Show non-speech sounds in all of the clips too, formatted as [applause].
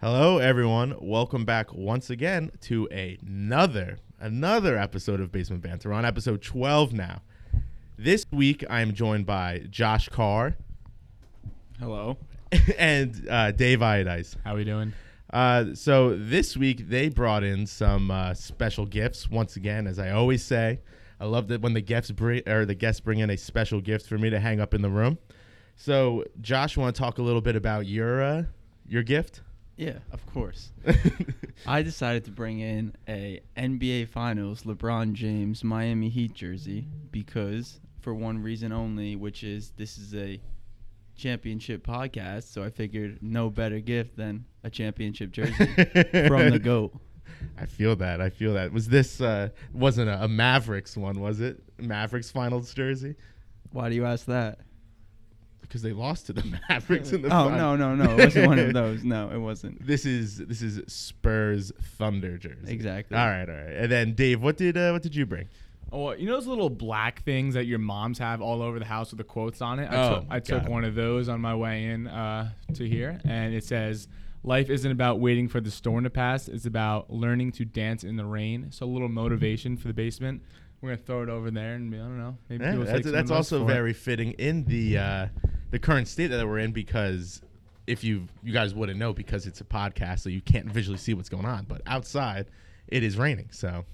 Hello, everyone. Welcome back once again to another another episode of Basement Banter. We're on episode 12 now. This week, I am joined by Josh Carr Hello. [laughs] and uh, Dave Iodice. How are we doing? Uh, so this week they brought in some uh, special gifts. Once again, as I always say, I love that when the guests bring or the guests bring in a special gift for me to hang up in the room. So, Josh, want to talk a little bit about your uh, your gift? Yeah, of course. [laughs] I decided to bring in a NBA Finals LeBron James Miami Heat jersey because for one reason only, which is this is a championship podcast, so I figured no better gift than a championship jersey from the [laughs] goat. I feel that. I feel that. Was this uh wasn't a, a Mavericks one, was it? Mavericks finals jersey? Why do you ask that? Because they lost to the [laughs] Mavericks in the Oh finals. no, no, no! It wasn't one of [laughs] those. No, it wasn't. This is this is Spurs Thunder jersey. Exactly. All right, all right. And then Dave, what did uh, what did you bring? Oh, you know those little black things that your moms have all over the house with the quotes on it? I Oh, took, I took God. one of those on my way in uh, to here, and it says, "Life isn't about waiting for the storm to pass; it's about learning to dance in the rain." So a little motivation for the basement. We're gonna throw it over there, and I don't know. Maybe Yeah, that's some that's also for it. very fitting in the uh, the current state that we're in because if you you guys wouldn't know because it's a podcast, so you can't visually see what's going on. But outside, it is raining. So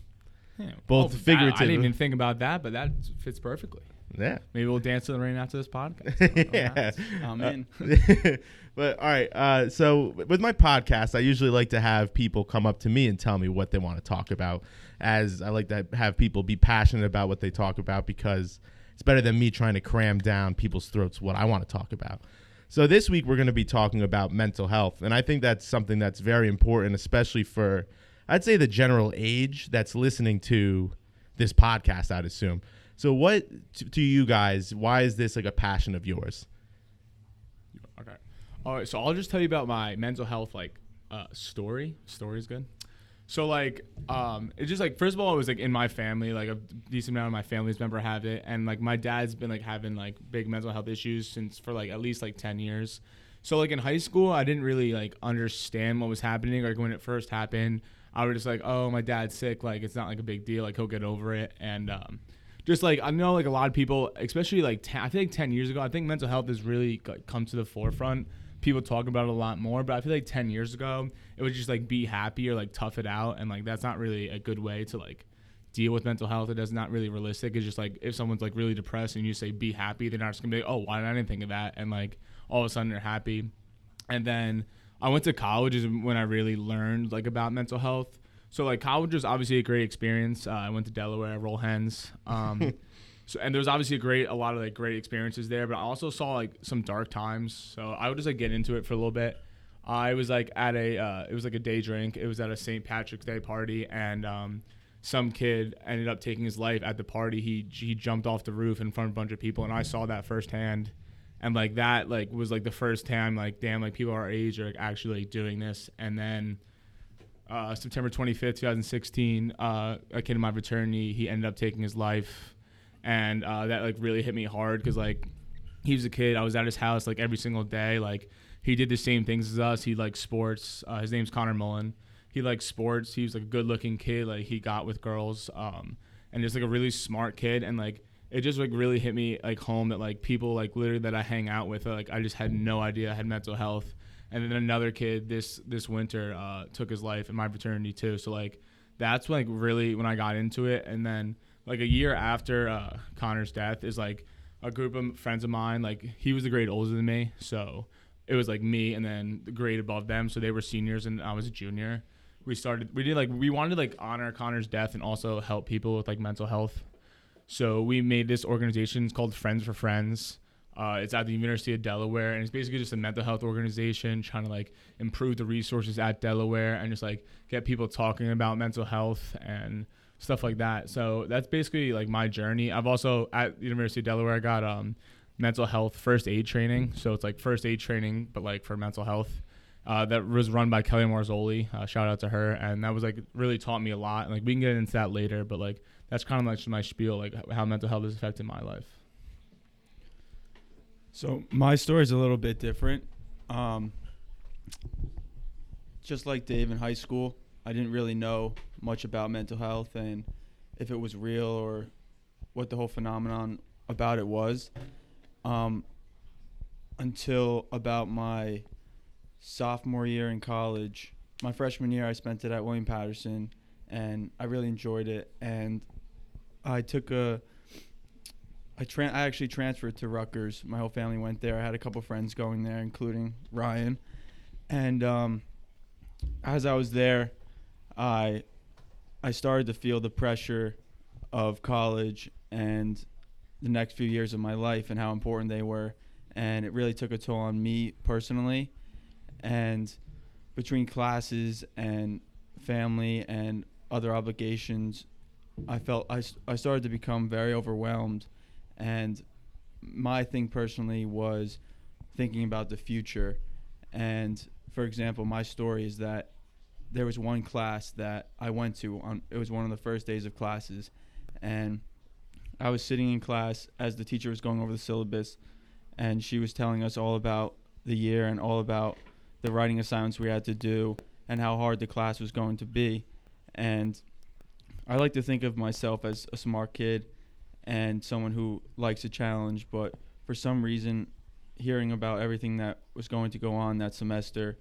Yeah. both Oh, that- I figurative- didn't even think about that, but that fits perfectly. yeah. Maybe we'll dance in the rain after this podcast. [laughs] yeah. I'm Uh, [laughs] [laughs] but all right. Uh, so with my podcast, I usually like to have people come up to me and tell me what they want to talk about. As I like to have people be passionate about what they talk about because it's better than me trying to cram down people's throats what I want to talk about. So this week we're going to be talking about mental health, and I think that's something that's very important, especially for I'd say the general age that's listening to this podcast. I'd assume. So what to, to you guys? Why is this like a passion of yours? Okay. All right. So I'll just tell you about my mental health like uh, story. Story is good. So like, um, it's just like first of all, it was like in my family, like a decent amount of my family's member have it, and like my dad's been like having like big mental health issues since for like at least like ten years. So like in high school, I didn't really like understand what was happening. Like when it first happened, I was just like, oh, my dad's sick. Like it's not like a big deal. Like he'll get over it. And um, just like I know like a lot of people, especially like 10, I think ten years ago, I think mental health has really come to the forefront. People talk about it a lot more, but I feel like ten years ago, it was just like be happy or like tough it out, and like that's not really a good way to like deal with mental health. It is not really realistic. It's just like if someone's like really depressed and you say be happy, they're not just gonna be like, oh, why did I didn't think of that? And like all of a sudden they're happy. And then I went to college is when I really learned like about mental health. So like college was obviously a great experience. Uh, I went to Delaware, Roll Hens. Um, [laughs] so and there was obviously a great a lot of like great experiences there, but I also saw like some dark times. So I would just like get into it for a little bit. I was like at a uh, it was like a day drink. It was at a St. Patrick's Day party, and um, some kid ended up taking his life at the party. He he jumped off the roof in front of a bunch of people, and I saw that firsthand. And like that, like was like the first time, like damn, like people our age are like, actually like, doing this. And then uh, September 25th, 2016, uh, a kid in my fraternity, he ended up taking his life, and uh, that like really hit me hard because like he was a kid. I was at his house like every single day. Like he did the same things as us. He liked sports. Uh, his name's Connor Mullen. He liked sports. He was like a good-looking kid. Like he got with girls, um, and just like a really smart kid. And like it just like really hit me like home that like people like literally that I hang out with, like I just had no idea I had mental health. And then another kid this this winter uh, took his life in my fraternity too. So like that's like really when I got into it. And then like a year after uh, Connor's death is like a group of friends of mine. Like he was a grade older than me, so it was like me and then the grade above them. So they were seniors and I was a junior. We started. We did like we wanted to like honor Connor's death and also help people with like mental health. So we made this organization. It's called Friends for Friends. Uh, it's at the University of Delaware, and it's basically just a mental health organization trying to like improve the resources at Delaware and just like get people talking about mental health and stuff like that. So that's basically like my journey. I've also at the University of Delaware I got um, mental health first aid training. So it's like first aid training, but like for mental health. Uh, that was run by Kelly Marzoli. Uh, shout out to her, and that was like really taught me a lot. And like we can get into that later, but like that's kind of like my spiel, like how mental health has affected my life. So my story is a little bit different. Um, just like Dave in high school, I didn't really know much about mental health and if it was real or what the whole phenomenon about it was. Um, until about my sophomore year in college. My freshman year, I spent it at William Paterson, and I really enjoyed it. And I took a, I tran, I actually transferred to Rutgers. My whole family went there. I had a couple friends going there, including Ryan. And um, as I was there, I, I started to feel the pressure of college and the next few years of my life and how important they were and it really took a toll on me personally. And between classes and family and other obligations, I felt I, I started to become very overwhelmed. And my thing personally was thinking about the future. And for example, my story is that there was one class that I went to on it was one of the first days of classes and I was sitting in class as the teacher was going over the syllabus and she was telling us all about the year and all about the writing assignments we had to do and how hard the class was going to be. And I like to think of myself as a smart kid and someone who likes a challenge, but for some reason, hearing about everything that was going to go on that semester,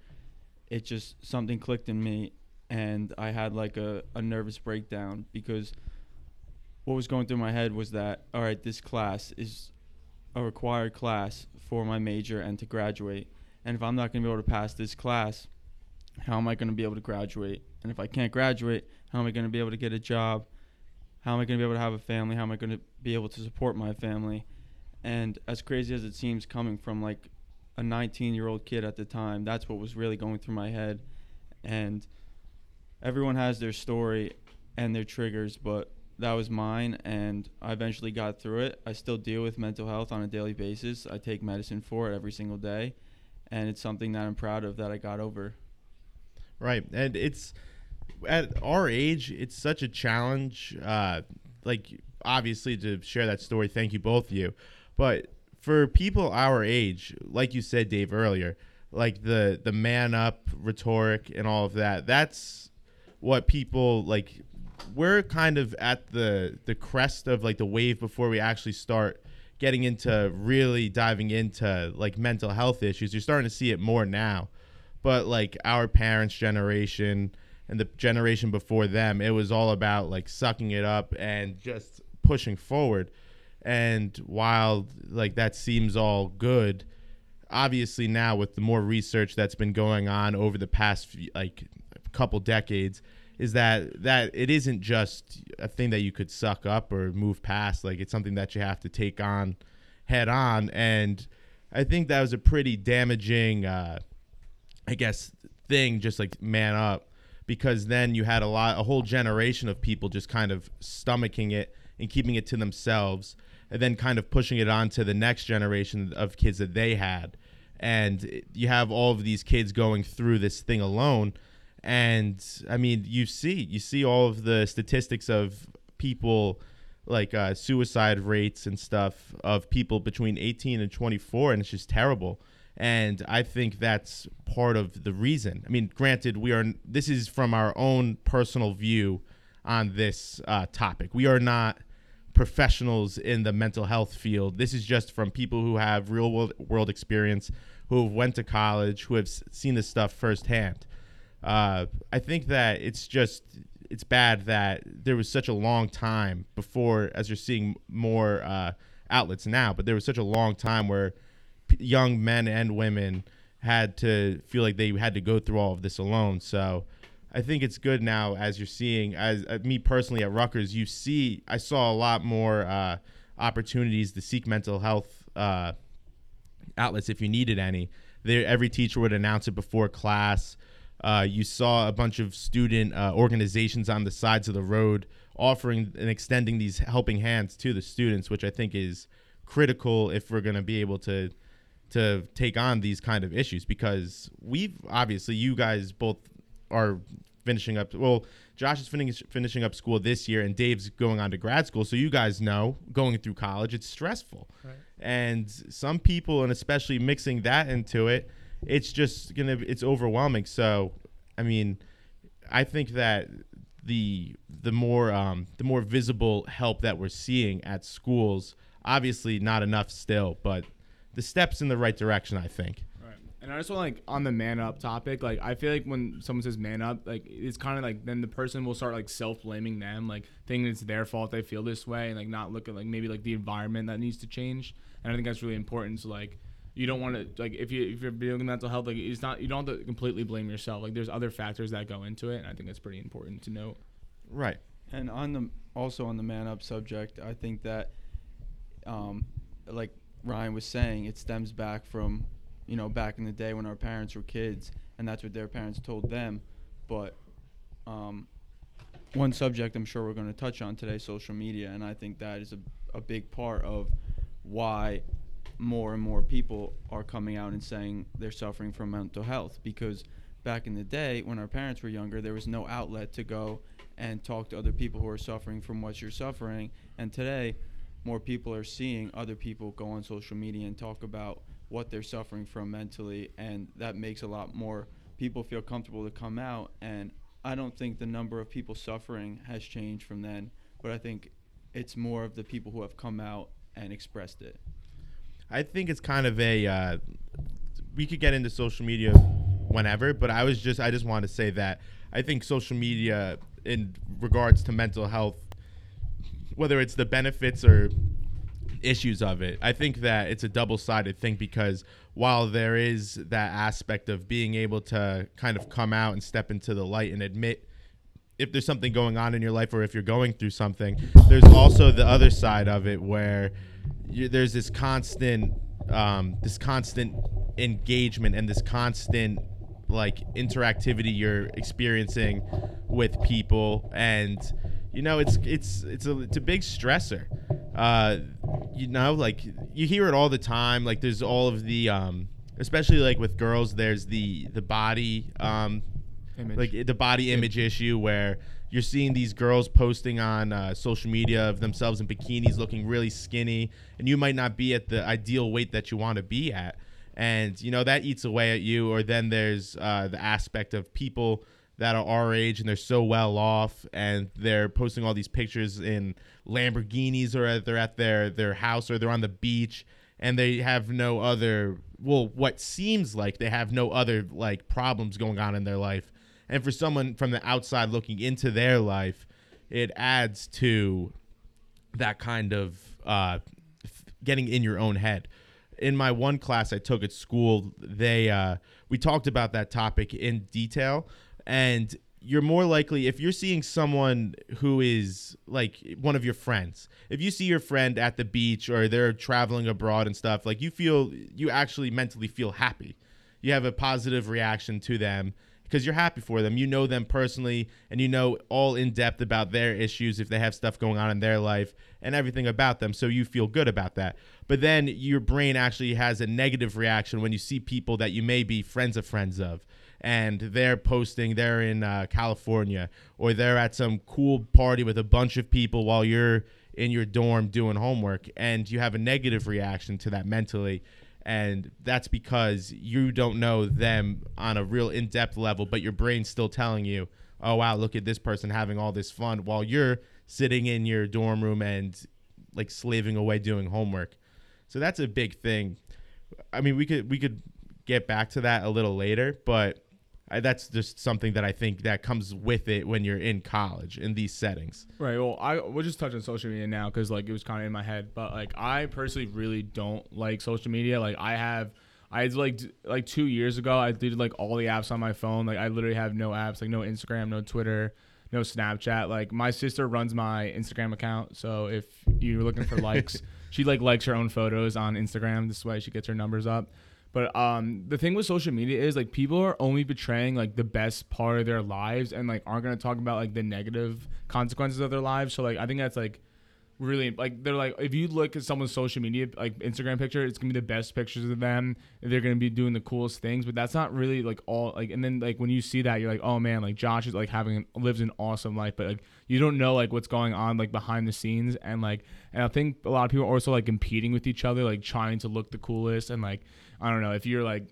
it just something clicked in me and I had like a, a nervous breakdown because what was going through my head was that all right, this class is a required class for my major and to graduate. And if I'm not going to be able to pass this class, how am I going to be able to graduate? And if I can't graduate, how am I going to be able to get a job? How am I going to be able to have a family? How am I going to be able to support my family? And as crazy as it seems coming from like a 19 year old kid at the time, that's what was really going through my head. And everyone has their story and their triggers, but that was mine and I eventually got through it. I still deal with mental health on a daily basis. I take medicine for it every single day and it's something that I'm proud of that I got over. Right. And it's at our age, it's such a challenge uh like obviously to share that story. Thank you both of you. But for people our age, like you said Dave earlier, like the the man up rhetoric and all of that, that's what people like we're kind of at the the crest of like the wave before we actually start getting into really diving into like mental health issues. You're starting to see it more now. But like our parents' generation and the generation before them, it was all about like sucking it up and just pushing forward. And while like that seems all good, obviously now with the more research that's been going on over the past few, like couple decades, is that that it isn't just a thing that you could suck up or move past. Like it's something that you have to take on head on. And i think that was a pretty damaging uh i guess thing just like man up because then you had a lot a whole generation of people just kind of stomaching it and keeping it to themselves and then kind of pushing it on to the next generation of kids that they had and you have all of these kids going through this thing alone and I mean, you see, you see all of the statistics of people like uh, suicide rates and stuff of people between 18 and 24, and it's just terrible. And I think that's part of the reason. I mean, granted, we are. This is from our own personal view on this uh, topic. We are not professionals in the mental health field. This is just from people who have real world, world experience, who have went to college, who have seen this stuff firsthand. Uh, I think that it's just it's bad that there was such a long time before, as you're seeing more uh, outlets now, but there was such a long time where p- young men and women had to feel like they had to go through all of this alone. So I think it's good now, as you're seeing, as uh, me personally at Rutgers, you see, I saw a lot more uh, opportunities to seek mental health uh, outlets if you needed any. There, every teacher would announce it before class. Uh, you saw a bunch of student uh, organizations on the sides of the road offering and extending these helping hands to the students, which I think is critical if we're going to be able to to take on these kind of issues because we've obviously you guys both are finishing up well Josh is finishing finishing up school this year and Dave's going on to grad school so you guys know going through college it's stressful Right. and some people and especially mixing that into it it's just gonna it's overwhelming so I mean, I think that the the more um, the more visible help that we're seeing at schools, obviously not enough still, but the steps in the right direction. I think. Right. And I just want like on the man up topic, like I feel like when someone says man up, like it's kind of like then the person will start like self blaming them, like thinking it's their fault they feel this way, and like not look at like maybe like the environment that needs to change. And I think that's really important. So like you don't want to like if you if you're dealing with mental health, like it's not you don't have to completely blame yourself. Like there's other factors that go into it, and I think that's pretty important to note. Right. And on the also on the man up subject, I think that, um, like Ryan was saying, it stems back from, you know, back in the day when our parents were kids, and that's what their parents told them. But, um, one subject I'm sure we're going to touch on today, social media, and I think that is a a big part of why more and more people are coming out and saying they're suffering from mental health because back in the day when our parents were younger there was no outlet to go and talk to other people who are suffering from what you're suffering and today more people are seeing other people go on social media and talk about what they're suffering from mentally and that makes a lot more people feel comfortable to come out and I don't think the number of people suffering has changed from then but I think it's more of the people who have come out and expressed it. I think it's kind of a. Uh, we could get into social media whenever, but I was just I just want to say that I think social media in regards to mental health, whether it's the benefits or issues of it, I think that it's a double-sided thing because while there is that aspect of being able to kind of come out and step into the light and admit if there's something going on in your life or if you're going through something, there's also the other side of it where there's this constant, um, this constant engagement and this constant like interactivity you're experiencing with people, and you know it's it's it's a it's a big stressor. Uh, you know, like you hear it all the time. Like there's all of the, um, especially like with girls, there's the the body um, Image. like the body image issue where you're seeing these girls posting on uh, social media of themselves in bikinis looking really skinny and you might not be at the ideal weight that you want to be at and you know that eats away at you or then there's uh, the aspect of people that are our age and they're so well off and they're posting all these pictures in lamborghinis or they're at their their house or they're on the beach and they have no other well what seems like they have no other like problems going on in their life. And for someone from the outside looking into their life it adds to that kind of uh, getting in your own head. In my one class i took at school they uh, we talked about that topic in detail and you're more likely if you're seeing someone who is like one of your friends if you see your friend at the beach or they're traveling abroad and stuff like you feel you actually mentally feel happy you have a positive reaction to them because you're happy for them. You know them personally and you know all in depth about their issues if they have stuff going on in their life and everything about them. So you feel good about that. But then your brain actually has a negative reaction when you see people that you may be friends of friends of. And they're posting, they're in uh, California, or they're at some cool party with a bunch of people while you're in your dorm doing homework, and you have a negative reaction to that mentally and that's because you don't know them on a real in-depth level but your brain's still telling you oh wow look at this person having all this fun while you're sitting in your dorm room and like slaving away doing homework. So that's a big thing. I mean we could we could get back to that a little later but I, that's just something that I think that comes with it when you're in college in these settings. Right. Well, I we'll just touch on social media now because like it was kind of in my head, but like I personally really don't like social media. Like I have, I like d- like two years ago, I deleted like all the apps on my phone. Like I literally have no apps, like no Instagram, no Twitter, no Snapchat. Like my sister runs my Instagram account, so if you're looking for likes, [laughs] she like likes her own photos on Instagram. This way she gets her numbers up. But um, the thing with social media is like people are only betraying like the best part of their lives and like aren't gonna talk about like the negative consequences of their lives. So like I think that's like really like they're like if you look at someone's social media like Instagram picture, it's gonna be the best pictures of them. They're gonna be doing the coolest things, but that's not really like all like. And then like when you see that, you're like, oh man, like Josh is like having lives an awesome life, but like you don't know like what's going on like behind the scenes and like and I think a lot of people are also like competing with each other, like trying to look the coolest and like I don't know if you're like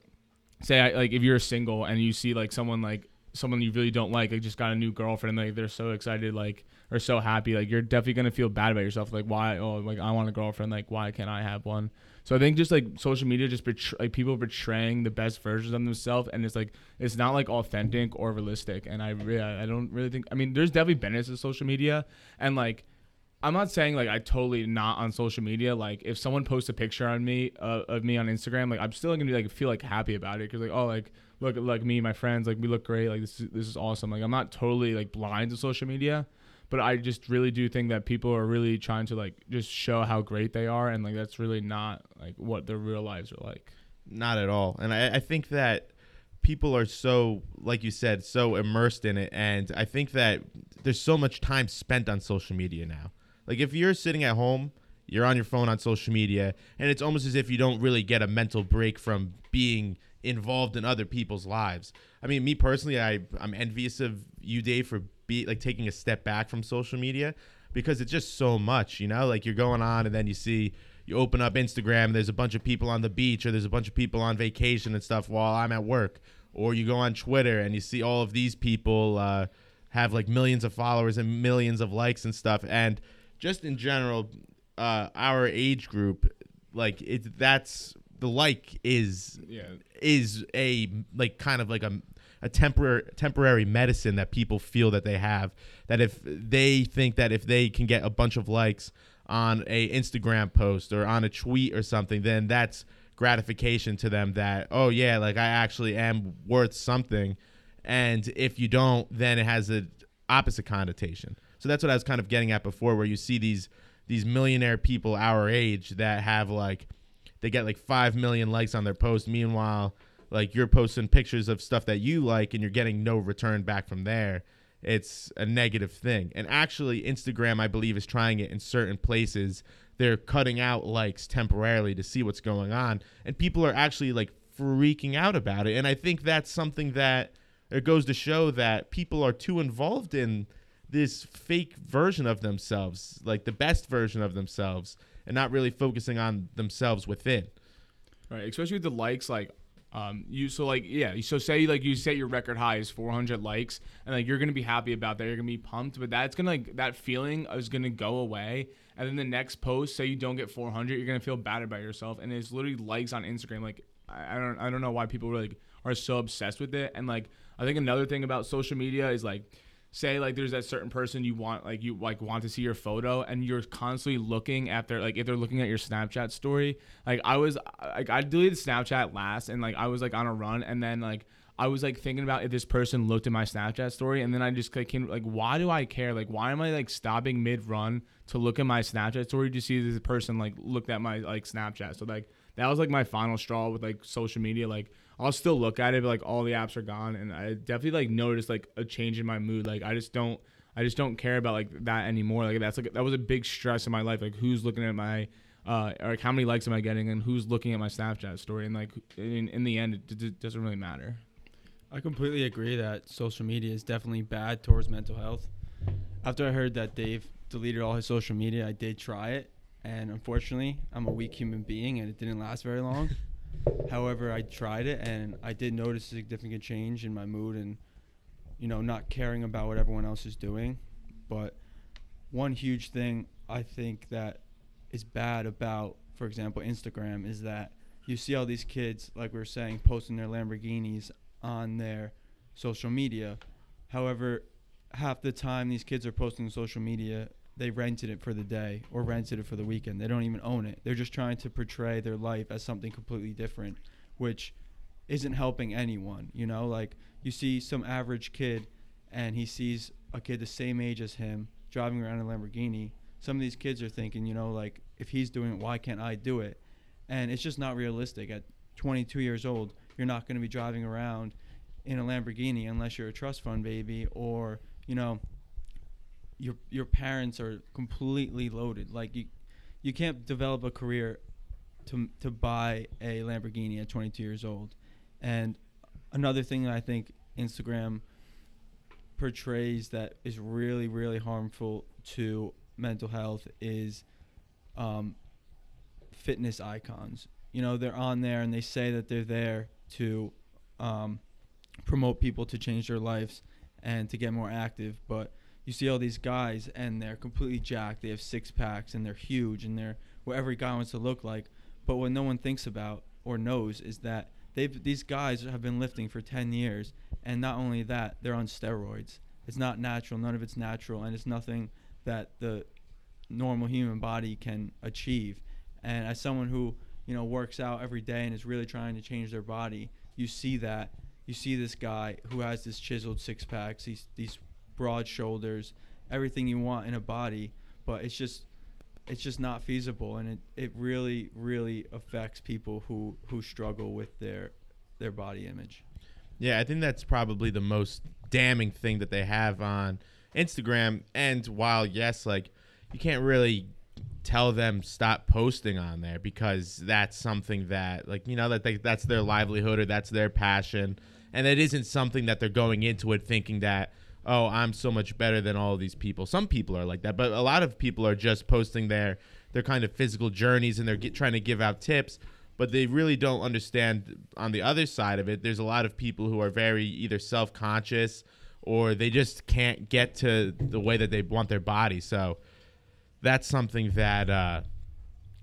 say I, like if you're single and you see like someone like someone you really don't like, like just got a new girlfriend, like they're so excited, like or so happy, like you're definitely gonna feel bad about yourself. Like why? Oh, like I want a girlfriend. Like why can't I have one? So I think just like social media, just betray, like people betraying the best versions of themselves, and it's like it's not like authentic or realistic. And I really, I don't really think. I mean, there's definitely benefits to social media, and like I'm not saying like I totally not on social media. Like if someone posts a picture on me uh, of me on Instagram, like I'm still gonna be like feel like happy about it because like oh like look like me my friends like we look great like this is, this is awesome. Like I'm not totally like blind to social media, but I just really do think that people are really trying to like just show how great they are and like that's really not like what their real lives are like. Not at all. And I, I think that people are so, like you said, so immersed in it. And I think that there's so much time spent on social media now. Like if you're sitting at home, you're on your phone on social media, and it's almost as if you don't really get a mental break from being involved in other people's lives. I mean, me personally, I I'm envious of you, Dave, for be like taking a step back from social media because it's just so much, you know. Like you're going on, and then you see you open up Instagram, there's a bunch of people on the beach, or there's a bunch of people on vacation and stuff while I'm at work, or you go on Twitter and you see all of these people uh, have like millions of followers and millions of likes and stuff, and just in general, uh, our age group, like it, that's the like is Yeah. is a like kind of like a a temporary temporary medicine that people feel that they have that if they think that if they can get a bunch of likes on a Instagram post or on a tweet or something then that's gratification to them that oh yeah like I actually am worth something and if you don't then it has a opposite connotation so that's what I was kind of getting at before where you see these these millionaire people our age that have like they get like 5 million likes on their post. Meanwhile like you're posting pictures of stuff that you like and you're getting no return back from there. It's a negative thing. And actually instagram i believe is trying it in certain places. They're cutting out likes temporarily to see what's going on. And people are actually like freaking out about it. And i think that's something that it goes to show that people are too involved in this fake version of themselves like the best version of themselves and not really focusing on themselves within Right, especially with the likes, like um, you so like yeah, so say like you set your record high is 400 likes, and like you're gonna be happy about that, you're gonna be pumped, but that's gonna like that feeling is gonna go away, and then the next post, say you don't get 400, you're gonna feel bad about yourself, and it's literally likes on Instagram. Like I, I don't I don't know why people really are so obsessed with it, and like I think another thing about social media is like say like there's that certain person you want like you like want to see your photo and you're constantly looking at their like if they're looking at your snapchat story like i was like i deleted snapchat last and like i was like on a run and then like I was like thinking about if this person looked at my Snapchat story, and then I just like came like, why do I care? Like, why am I like stopping mid run to look at my Snapchat story to see this person like looked at my like Snapchat? So like that was like my final straw with like social media. Like I'll still look at it, but like all the apps are gone, and I definitely like noticed like a change in my mood. Like I just don't, I just don't care about like that anymore. Like that's like that was a big stress in my life. Like who's looking at my, uh, or like how many likes am I getting, and who's looking at my Snapchat story, and like in, in the end, it, it doesn't really matter. I completely agree that social media is definitely bad towards mental health. After I heard that Dave deleted all his social media, I did try it, and unfortunately, I'm a weak human being, and it didn't last very long. [laughs] However, I tried it, and I did notice a significant change in my mood, and you know, not caring about what everyone else is doing. But one huge thing I think that is bad about, for example, Instagram is that you see all these kids, like we were saying, posting their Lamborghinis on their social media. However, half the time these kids are posting on social media, they rented it for the day or rented it for the weekend. They don't even own it. They're just trying to portray their life as something completely different, which isn't helping anyone. You know, like you see some average kid and he sees a kid the same age as him driving around in a Lamborghini. Some of these kids are thinking, you know, like if he's doing it, why can't I do it? And it's just not realistic. At 22 years old, you're not going to be driving around in a Lamborghini unless you're a trust fund baby or, you know, your your parents are completely loaded. Like you you can't develop a career to to buy a Lamborghini at 22 years old. And another thing that I think Instagram portrays that is really really harmful to mental health is um, fitness icons. You know, they're on there and they say that they're there to um, promote people to change their lives and to get more active. But you see all these guys and they're completely jacked. They have six packs and they're huge and they're what every guy wants to look like. But what no one thinks about or knows is that they've these guys have been lifting for 10 years and not only that, they're on steroids. It's not natural. None of it's natural and it's nothing that the normal human body can achieve. And as someone who, you know, works out every day and is really trying to change their body, you see that. You see this guy who has this chiseled six packs, these these broad shoulders, everything you want in a body, but it's just it's just not feasible. And it, it really really affects people who who struggle with their their body image. Yeah, I think that's probably the most damning thing that they have on Instagram. And while yes, like you can't really tell them stop posting on there because that's something that like you know that they, that's their livelihood or that's their passion, and it isn't something that they're going into it thinking that oh I'm so much better than all these people. Some people are like that, but a lot of people are just posting their their kind of physical journeys and they're get, trying to give out tips but they really don't understand on the other side of it there's a lot of people who are very either self-conscious or they just can't get to the way that they want their body so that's something that uh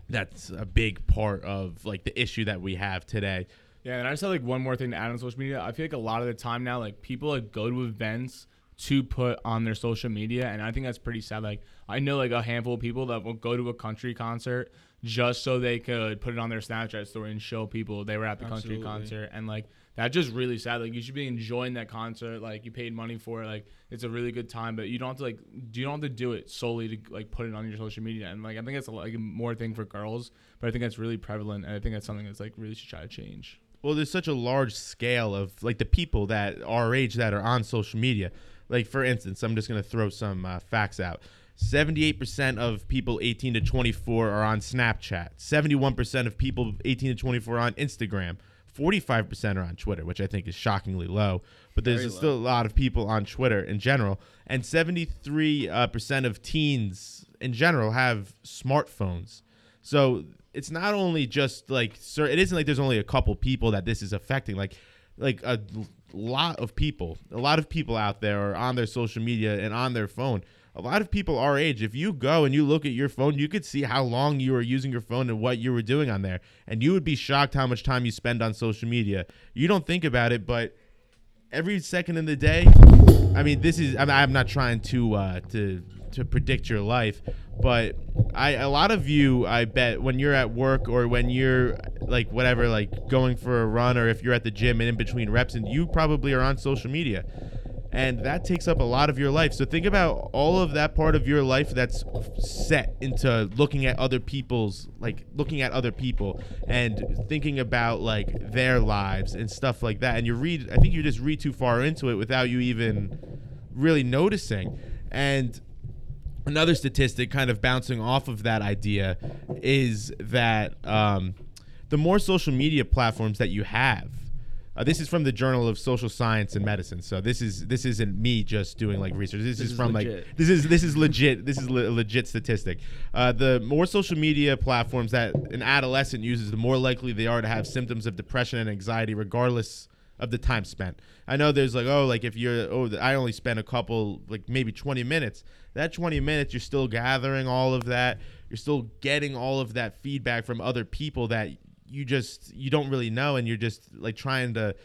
that's a big part of like the issue that we have today Yeah, and I just have like one more thing to add on social media. I feel like a lot of the time now, like people like go to events to put on their social media, and I think that's pretty sad. Like I know like a handful of people that will go to a country concert just so they could put it on their Snapchat story and show people they were at the country concert, and like that's just really sad. Like you should be enjoying that concert. Like you paid money for it. Like it's a really good time, but you don't have to like you don't have to do it solely to like put it on your social media. And like I think it's a, like more thing for girls, but I think that's really prevalent, and I think that's something that's like really should try to change. well there's such a large scale of like the people that our age that are on social media like for instance i'm just going to throw some uh, facts out. 78% of people 18 to 24 are on snapchat. 71% of people 18 to 24 are on instagram. 45% are on twitter which i think is shockingly low but there's Very still a lot of people on twitter in general. And 73 uh, percent of teens in general have smartphones. So it's not only just like sir, it isn't like there's only a couple people that this is affecting. Like like a l- lot of people, a lot of people out there are on their social media and on their phone. A lot of people our age, if you go and you look at your phone, you could see how long you were using your phone and what you were doing on there. And you would be shocked how much time you spend on social media. You don't think about it, but every second in the day, I mean, this is. I'm, I'm not trying to uh, to to predict your life, but I a lot of you, I bet, when you're at work or when you're like whatever, like going for a run, or if you're at the gym and in between reps, and you probably are on social media. And that takes up a lot of your life. So think about all of that part of your life that's set into looking at other people's, like looking at other people and thinking about like their lives and stuff like that. And you read, I think you just read too far into it without you even really noticing. And another statistic kind of bouncing off of that idea is that um, the more social media platforms that you have uh, this is from the Journal of Social Science and Medicine. So this is this isn't me just doing like research. This, This is, is from legit. like this is this is legit. This is le- a legit statistic. Uh, the more social media platforms that an adolescent uses, the more likely they are to have symptoms of depression and anxiety, regardless of the time spent. I know there's like oh like if you're oh I only spent a couple like maybe 20 minutes. That 20 minutes you're still gathering all of that. You're still getting all of that feedback from other people that you just you don't really know and you're just like trying to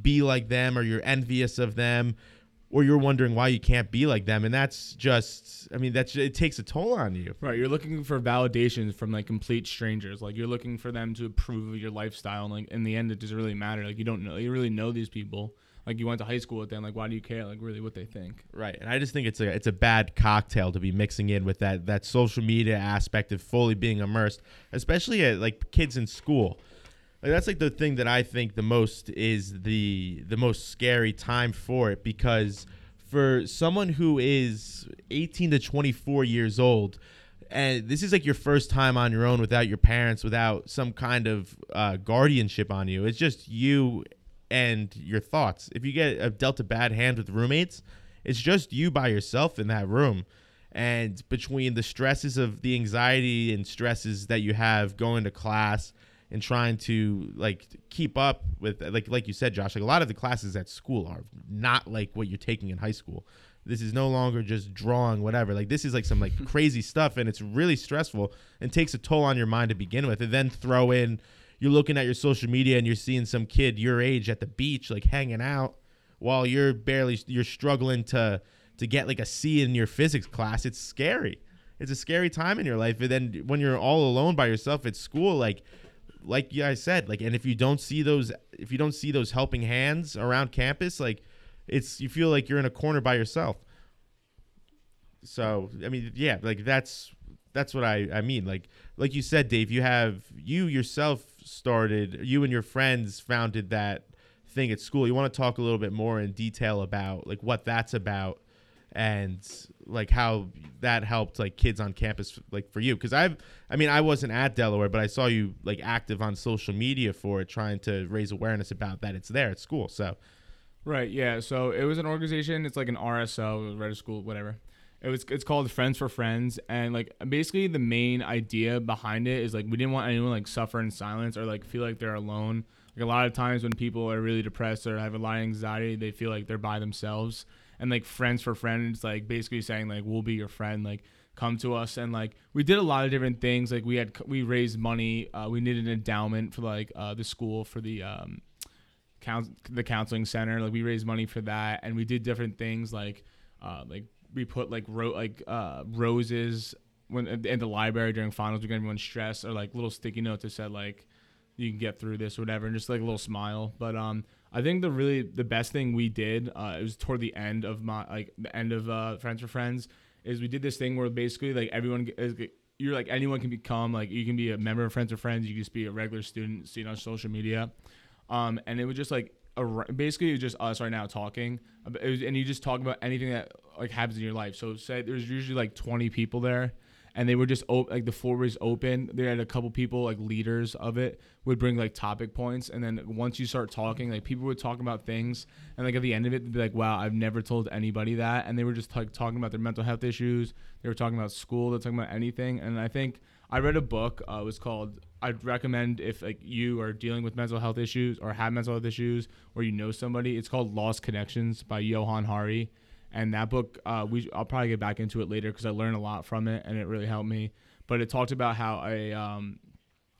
be like them or you're envious of them or you're wondering why you can't be like them and that's just I mean that's it takes a toll on you. Right, you're looking for validations from like complete strangers. Like you're looking for them to approve of your lifestyle, and like in the end, it doesn't really matter. Like you don't know, you really know these people. Like you went to high school with them. Like why do you care? Like really, what they think? Right. And I just think it's a it's a bad cocktail to be mixing in with that that social media aspect of fully being immersed, especially at like kids in school. Like that's like the thing that I think the most is the the most scary time for it because for someone who is 18 to 24 years old and this is like your first time on your own without your parents without some kind of uh, guardianship on you. It's just you and your thoughts. If you get uh, dealt a bad hand with roommates it's just you by yourself in that room. And between the stresses of the anxiety and stresses that you have going to class and trying to like keep up with like like you said Josh like a lot of the classes at school are not like what you're taking in high school. This is no longer just drawing whatever. Like this is like some like [laughs] crazy stuff and it's really stressful and takes a toll on your mind to begin with. And then throw in you're looking at your social media and you're seeing some kid your age at the beach like hanging out while you're barely you're struggling to to get like a C in your physics class. It's scary. It's a scary time in your life. And then when you're all alone by yourself at school like like guys said like and if you don't see those if you don't see those helping hands around campus like it's you feel like you're in a corner by yourself. So i mean yeah like that's that's what i i mean. Like like you said dave you have you yourself started you and your friends founded that thing at school. You want to talk a little bit more in detail about like what that's about and like how that helped like kids on campus like for you because i've i mean i wasn't at delaware but i saw you like active on social media for it trying to raise awareness about that it's there at school so Right. Yeah. So it was an organization. It's like an RSO, Reddit School, whatever. It was. It's called Friends for Friends, and like basically the main idea behind it is like we didn't want anyone like suffer in silence or like feel like they're alone. Like a lot of times when people are really depressed or have a lot of anxiety, they feel like they're by themselves. And like Friends for Friends, like basically saying like we'll be your friend, like come to us and like we did a lot of different things. Like we had we raised money. Uh, we needed an endowment for like uh, the school for the um, the counseling center. Like we raised money for that, and we did different things like uh, like we put like ro- like uh, roses when in the library during finals to get everyone stressed, or like little sticky notes that said like you can get through this or whatever, and just like a little smile. But um, I think the really the best thing we did uh, it was toward the end of my like the end of uh, Friends for Friends is we did this thing where basically like everyone is you're like anyone can become like you can be a member of Friends or Friends, you can just be a regular student, seen on social media. Um, and it was just like a, basically it was just us right now talking, was, and you just talk about anything that like happens in your life. So say there's usually like 20 people there, and they were just op- like the floor was open. They had a couple people like leaders of it would bring like topic points, and then once you start talking, like people would talk about things, and like at the end of it, they'd be like, "Wow, I've never told anybody that," and they were just like talking about their mental health issues. They were talking about school. They're talking about anything, and I think I read a book. Uh, it was called I'd recommend if like you are dealing with mental health issues or have mental health issues or you know somebody, it's called Lost Connections by Johann Hari. And that book, uh, we I'll probably get back into it later because I learned a lot from it and it really helped me. But it talked about how a um,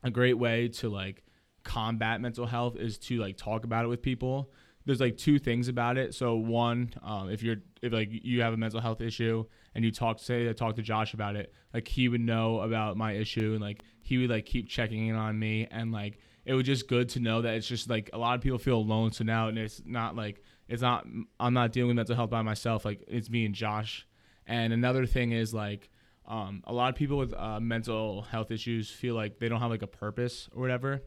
a great way to like combat mental health is to like talk about it with people. There's like two things about it. So one, um, if you're if like you have a mental health issue and you talk say I talk to Josh about it, like he would know about my issue and like he would like keep checking in on me and like it was just good to know that it's just like a lot of people feel alone so now and it's not like it's not i'm not dealing with mental health by myself like it's me and josh and another thing is like um, a lot of people with uh, mental health issues feel like they don't have like a purpose or whatever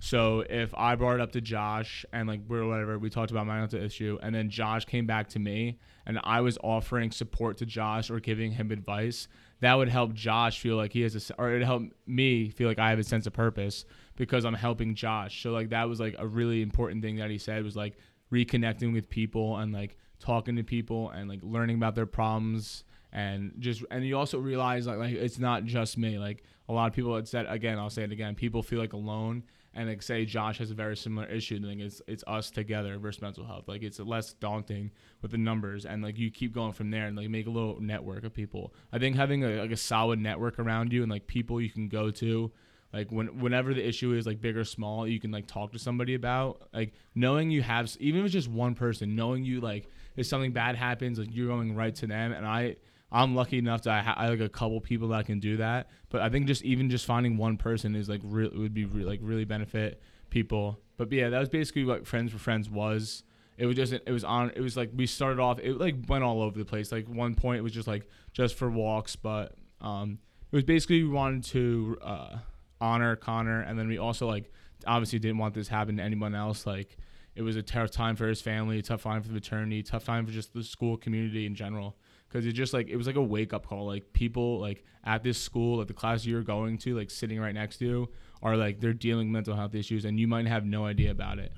so if i brought it up to josh and like we're whatever we talked about my mental issue and then josh came back to me and i was offering support to josh or giving him advice that would help Josh feel like he has a, or it help me feel like I have a sense of purpose because I'm helping Josh. So like that was like a really important thing that he said was like reconnecting with people and like talking to people and like learning about their problems and just and you also realize like, like it's not just me like a lot of people had said again I'll say it again people feel like alone and like say Josh has a very similar issue, then it's it's us together versus mental health. Like it's less daunting with the numbers, and like you keep going from there and like make a little network of people. I think having a, like a solid network around you and like people you can go to, like when whenever the issue is like big or small, you can like talk to somebody about. Like knowing you have even if it's just one person, knowing you like if something bad happens, like you're going right to them. And I I'm lucky enough to I, ha- I like a couple people that can do that. But I think just even just finding one person is like really would be re- like really benefit people. But yeah, that was basically what Friends for Friends was. It was just it was on it was like we started off it like went all over the place. Like one point it was just like just for walks, but um it was basically we wanted to uh, honor Connor, and then we also like obviously didn't want this happen to anyone else. Like it was a tough time for his family, tough time for the fraternity, tough time for just the school community in general because it just like it was like a wake up call. Like people like at this school, at the class you're going to, like sitting right next to you, are like they're dealing mental health issues, and you might have no idea about it.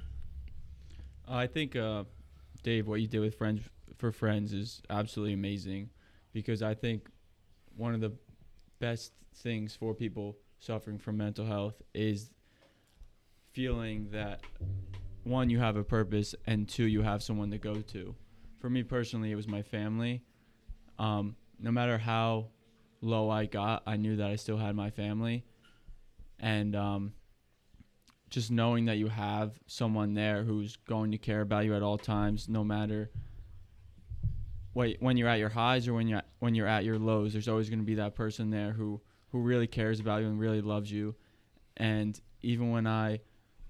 I think, uh, Dave, what you did with Friends for Friends is absolutely amazing, because I think one of the best things for people suffering from mental health is feeling that one you have a purpose and two you have someone to go to. For me personally, it was my family. Um, no matter how low I got, I knew that I still had my family, and um, just knowing that you have someone there who's going to care about you at all times, no matter what when you're at your highs or when you're when you're at your lows. There's always going to be that person there who who really cares about you and really loves you. And even when I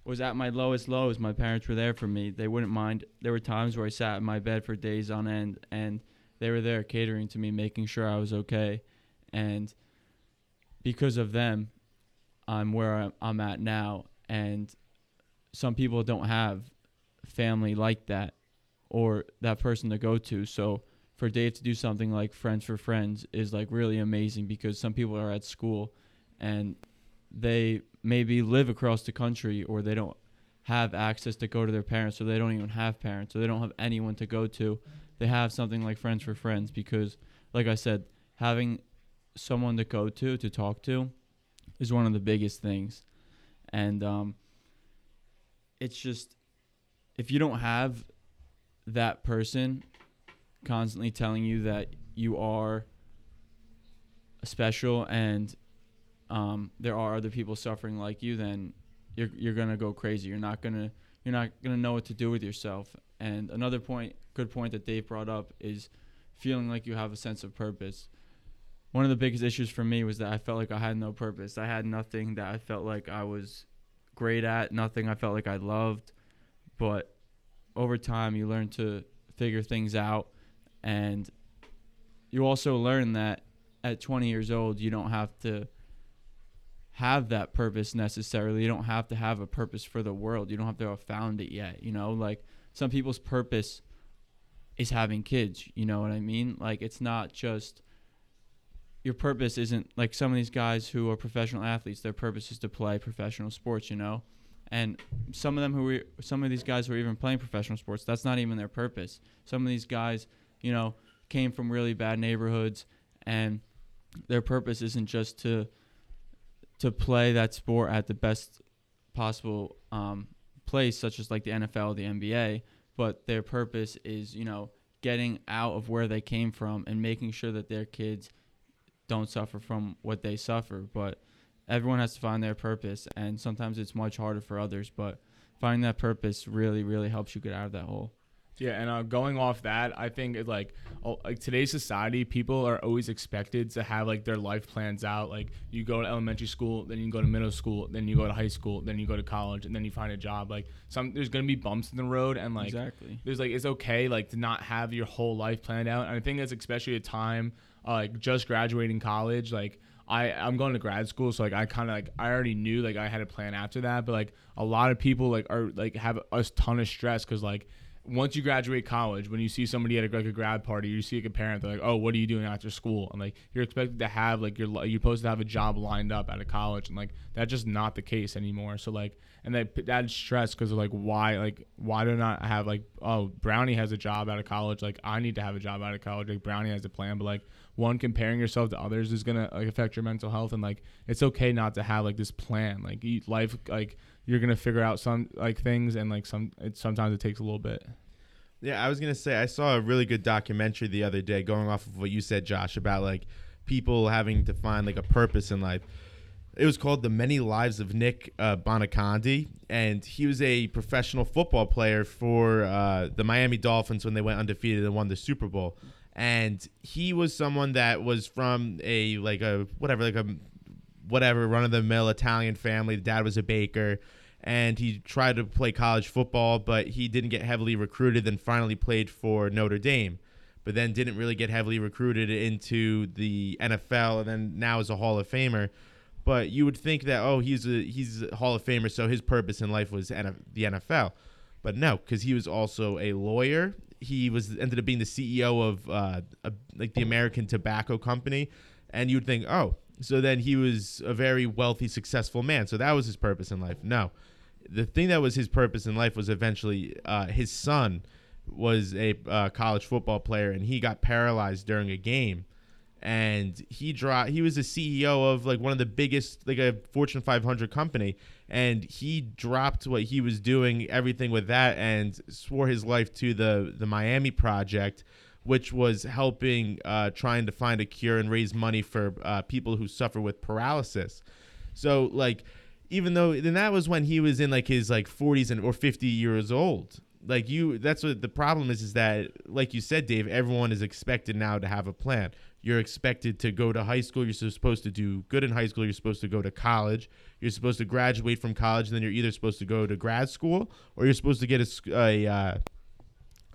was at my lowest lows, my parents were there for me. They wouldn't mind. There were times where I sat in my bed for days on end, and they were there catering to me, making sure I was okay. And because of them, I'm where I'm, at now. And some people don't have family like that or that person to go to. So for Dave to do something like Friends for Friends is like really amazing because some people are at school and they maybe live across the country or they don't have access to go to their parents or they don't even have parents or they don't have anyone to go to. They have something like Friends for Friends because like I said, having someone to go to to talk to is one of the biggest things. And um it's just if you don't have that person constantly telling you that you are special and um, there are other people suffering like you, then you're you're gonna go crazy. You're not gonna you're not gonna know what to do with yourself. And another point, good point that Dave brought up is feeling like you have a sense of purpose. One of the biggest issues for me was that I felt like I had no purpose. I had nothing that I felt like I was great at, nothing I felt like I loved. But over time, you learn to figure things out, and you also learn that at 20 years old, you don't have to have that purpose necessarily. You don't have to have a purpose for the world. You don't have to have found it yet. You know, like some people's purpose is having kids. You know what I mean? Like it's not just your purpose isn't like some of these guys who are professional athletes. Their purpose is to play professional sports. You know, and some of them who some of these guys who are even playing professional sports, that's not even their purpose. Some of these guys, you know, came from really bad neighborhoods, and their purpose isn't just to to play that sport at the best possible um, place, such as like the NFL, the NBA, but their purpose is, you know, getting out of where they came from and making sure that their kids don't suffer from what they suffer. But everyone has to find their purpose, and sometimes it's much harder for others. But finding that purpose really, really helps you get out of that hole. Yeah, and uh, going off that, I think it, like oh, like today's society, people are always expected to have like their life plans out. Like you go to elementary school, then you go to middle school, then you go to high school, then you go to college, and then you find a job. Like some, there's gonna be bumps in the road, and like exactly. there's like it's okay like to not have your whole life planned out. And I think that's especially a time uh, like just graduating college, like. I, I'm going to grad school, so like I kind of like I already knew like I had a plan after that, but like a lot of people like are like have a ton of stress because like once you graduate college, when you see somebody at a, like a grad party, you see like a parent, they're like, "Oh, what are you doing after school?" And like you're expected to have like you're you're supposed to have a job lined up out of college, and like that's just not the case anymore. So like, and that that stress because like why like why do not have like oh Brownie has a job out of college, like I need to have a job out of college, like Brownie has a plan, but like one comparing yourself to others is gonna like affect your mental health, and like it's okay not to have like this plan, like life like you're gonna figure out some like things and like some it sometimes it takes a little bit. Yeah i was gonna say i saw a really good documentary the other day going off of what you said josh about like people having to find like a purpose in life. It was called the many lives of nick uh, Buoniconti, and he was a professional football player for uh, the miami dolphins when they went undefeated and won the super bowl. And he was someone that was from a like a whatever like a whatever run of the mill Italian family. The dad was a baker and he tried to play college football, but he didn't get heavily recruited. Then finally played for Notre Dame, but then didn't really get heavily recruited into the NFL, and then now is a Hall of Famer. But you would think that oh he's a he's a Hall of Famer, so his purpose in life was the NFL, but no, because he was also a lawyer. He was ended up being the CEO of uh, a, like the American Tobacco Company, and you'd think oh so then he was a very wealthy, successful man. So that was his purpose in life. No, the thing that was his purpose in life was eventually uh, his son was a uh, college football player and he got paralyzed during a game. And he dropped he was a CEO of like one of the biggest like a Fortune 500 company. And he dropped what he was doing everything with that and swore his life to the the Miami project which was helping uh, trying to find a cure and raise money for uh, people who suffer with paralysis. So like even though then that was when he was in like his like 40s and or 50 years old like you that's what the problem is is that like you said Dave everyone is expected now to have a plan you're expected to go to high school. You're supposed to do good in high school. You're supposed to go to college. You're supposed to graduate from college, and then you're either supposed to go to grad school or you're supposed to get a a, uh,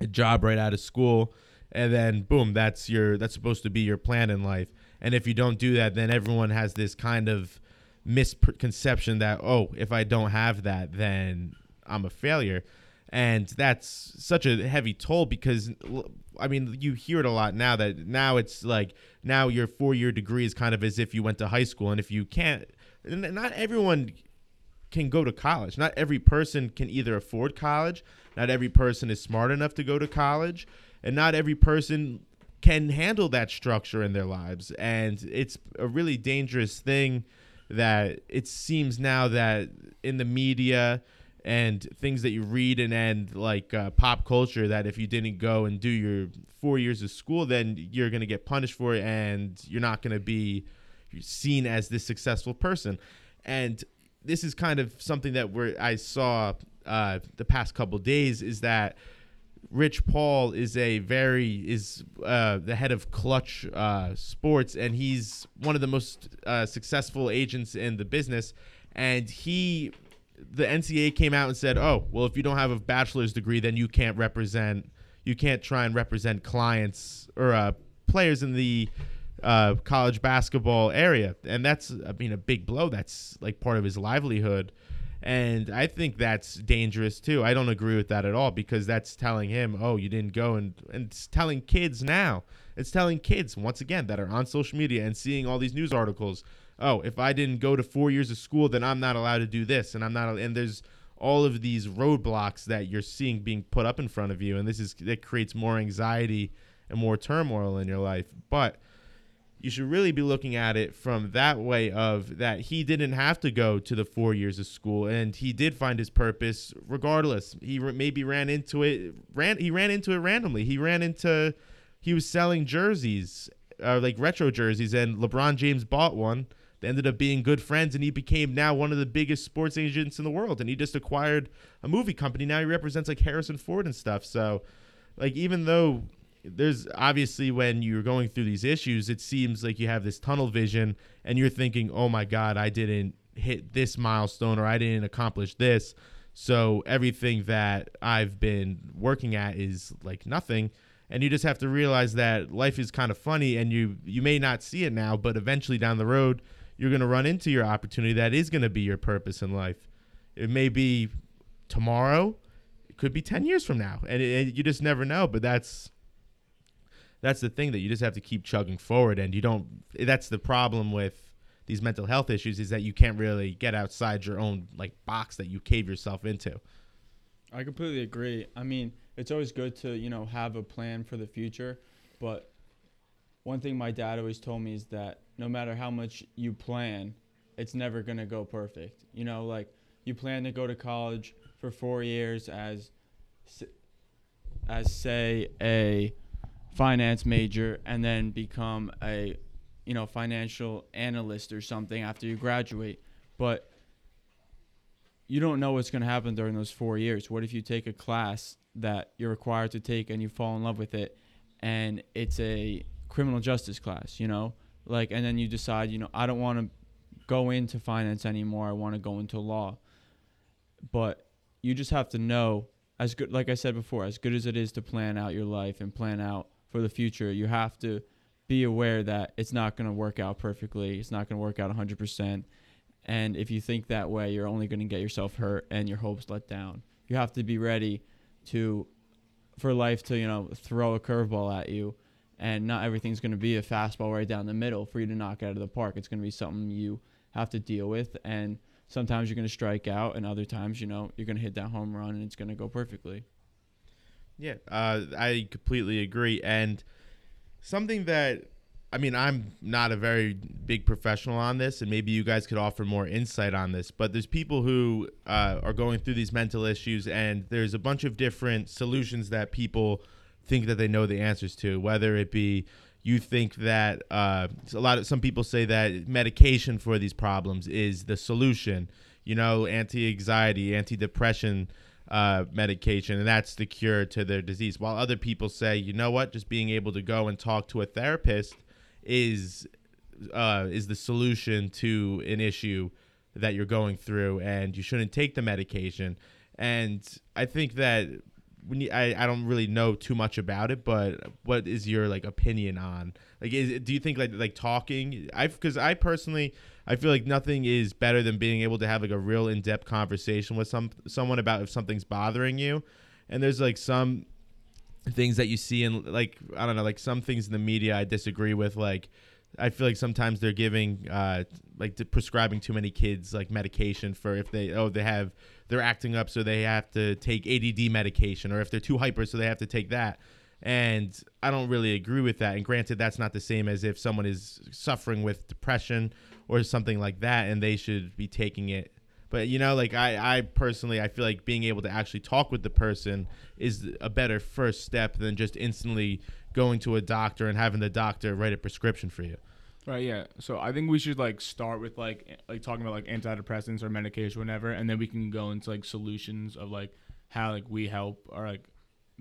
a job right out of school, and then boom, that's your that's supposed to be your plan in life. And if you don't do that, then everyone has this kind of misconception that oh, if I don't have that, then I'm a failure. And that's such a heavy toll because I mean you hear it a lot now that now it's like now your four year degree is kind of as if you went to high school. And if you can't not everyone can go to college. Not every person can either afford college. Not every person is smart enough to go to college. And not every person can handle that structure in their lives. And it's a really dangerous thing that it seems now that in the media and things that you read and and like uh, pop culture that if you didn't go and do your four years of school then you're going to get punished for it and you're not going to be seen as this successful person. And this is kind of something that where i saw uh, the past couple days is that Rich Paul is a very is uh, the head of Klutch uh, Sports, and he's one of the most uh, successful agents in the business. And he the NCAA came out and said, "Oh, well, if you don't have a bachelor's degree, then you can't represent, you can't try and represent clients or uh, players in the uh, college basketball area." And that's, I mean, a big blow. That's like part of his livelihood, and I think that's dangerous too. I don't agree with that at all because that's telling him, "Oh, you didn't go," and and it's telling kids now. It's telling kids once again that are on social media and seeing all these news articles oh, if I didn't go to four years of school, then I'm not allowed to do this, and I'm not. And there's all of these roadblocks that you're seeing being put up in front of you, and this is that creates more anxiety and more turmoil in your life. But you should really be looking at it from that way of that he didn't have to go to the four years of school and he did find his purpose regardless he maybe ran into it ran he ran into it randomly he ran into he was selling jerseys uh, like retro jerseys and lebron james bought one they ended up being good friends, and he became now one of the biggest sports agents in the world. And he just acquired a movie company. Now he represents like Harrison Ford and stuff. So, like, even though there's obviously when you're going through these issues, it seems like you have this tunnel vision and you're thinking, oh my God, I didn't hit this milestone or I didn't accomplish this. So everything that I've been working at is like nothing. And you just have to realize that life is kind of funny and you you may not see it now, but eventually down the road you're to run into your opportunity that is to be your purpose in life. It may be tomorrow, it could be 10 years from now, and it, it, you just never know. But that's that's the thing that you just have to keep chugging forward, and you don't. That's the problem with these mental health issues is that you can't really get outside your own like box that you cave yourself into. I completely agree. I mean, it's always good to you know have a plan for the future, but one thing my dad always told me is that no matter how much you plan, it's never going to go perfect. You know, like you plan to go to college for 4 years as as say a finance major and then become a you know financial analyst or something after you graduate. But you don't know what's going to happen during those 4 years. What if you take a class that you're required to take and you fall in love with it and it's a criminal justice class you know? Like and then you decide you know i don't want to go into finance anymore. I want to go into law. But you just have to know as good like i said before as good as it is to plan out your life and plan out for the future. You have to be aware that it's not going to work out perfectly. It's not going to work out 100% and if you think that way you're only going to get yourself hurt and your hopes let down. You have to be ready to for life to you know throw a curveball at you. And not everything's going to be a fastball right down the middle for you to knock out of the park. It's going to be something you have to deal with, and sometimes you're going to strike out, and other times, you know, you're going to hit that home run, and it's going to go perfectly. Yeah, uh, I completely agree, and something that I mean, I'm not a very big professional on this, and maybe you guys could offer more insight on this. But there's people who uh, are going through these mental issues, and there's a bunch of different solutions that people think that they know the answers to. Whether it be you think that uh, a lot of some people say that medication for these problems is the solution. You know, anti-anxiety, anti-depression uh, medication, and that's the cure to their disease. While other people say, you know what, just being able to go and talk to a therapist is uh, is the solution to an issue that you're going through, and you shouldn't take the medication. And I think that you, I I don't really know too much about it, but what is your like opinion on like is do you think like like talking? I because I personally I feel like nothing is better than being able to have like a real in depth conversation with some someone about if something's bothering you. And there's like some things that you see in like I don't know like some things in the media I disagree with like I feel like sometimes they're giving uh like prescribing too many kids like medication for if they oh they have they're acting up so they have to take ADD medication or if they're too hyper so they have to take that. And I don't really agree with that. And granted that's not the same as if someone is suffering with depression or something like that and they should be taking it. But you know like I, I personally i feel like being able to actually talk with the person is a better first step than just instantly going to a doctor and having the doctor write a prescription for you Right. Yeah. So I think we should like start with like like talking about like antidepressants or medication, whatever, and then we can go into like solutions of like how like we help or like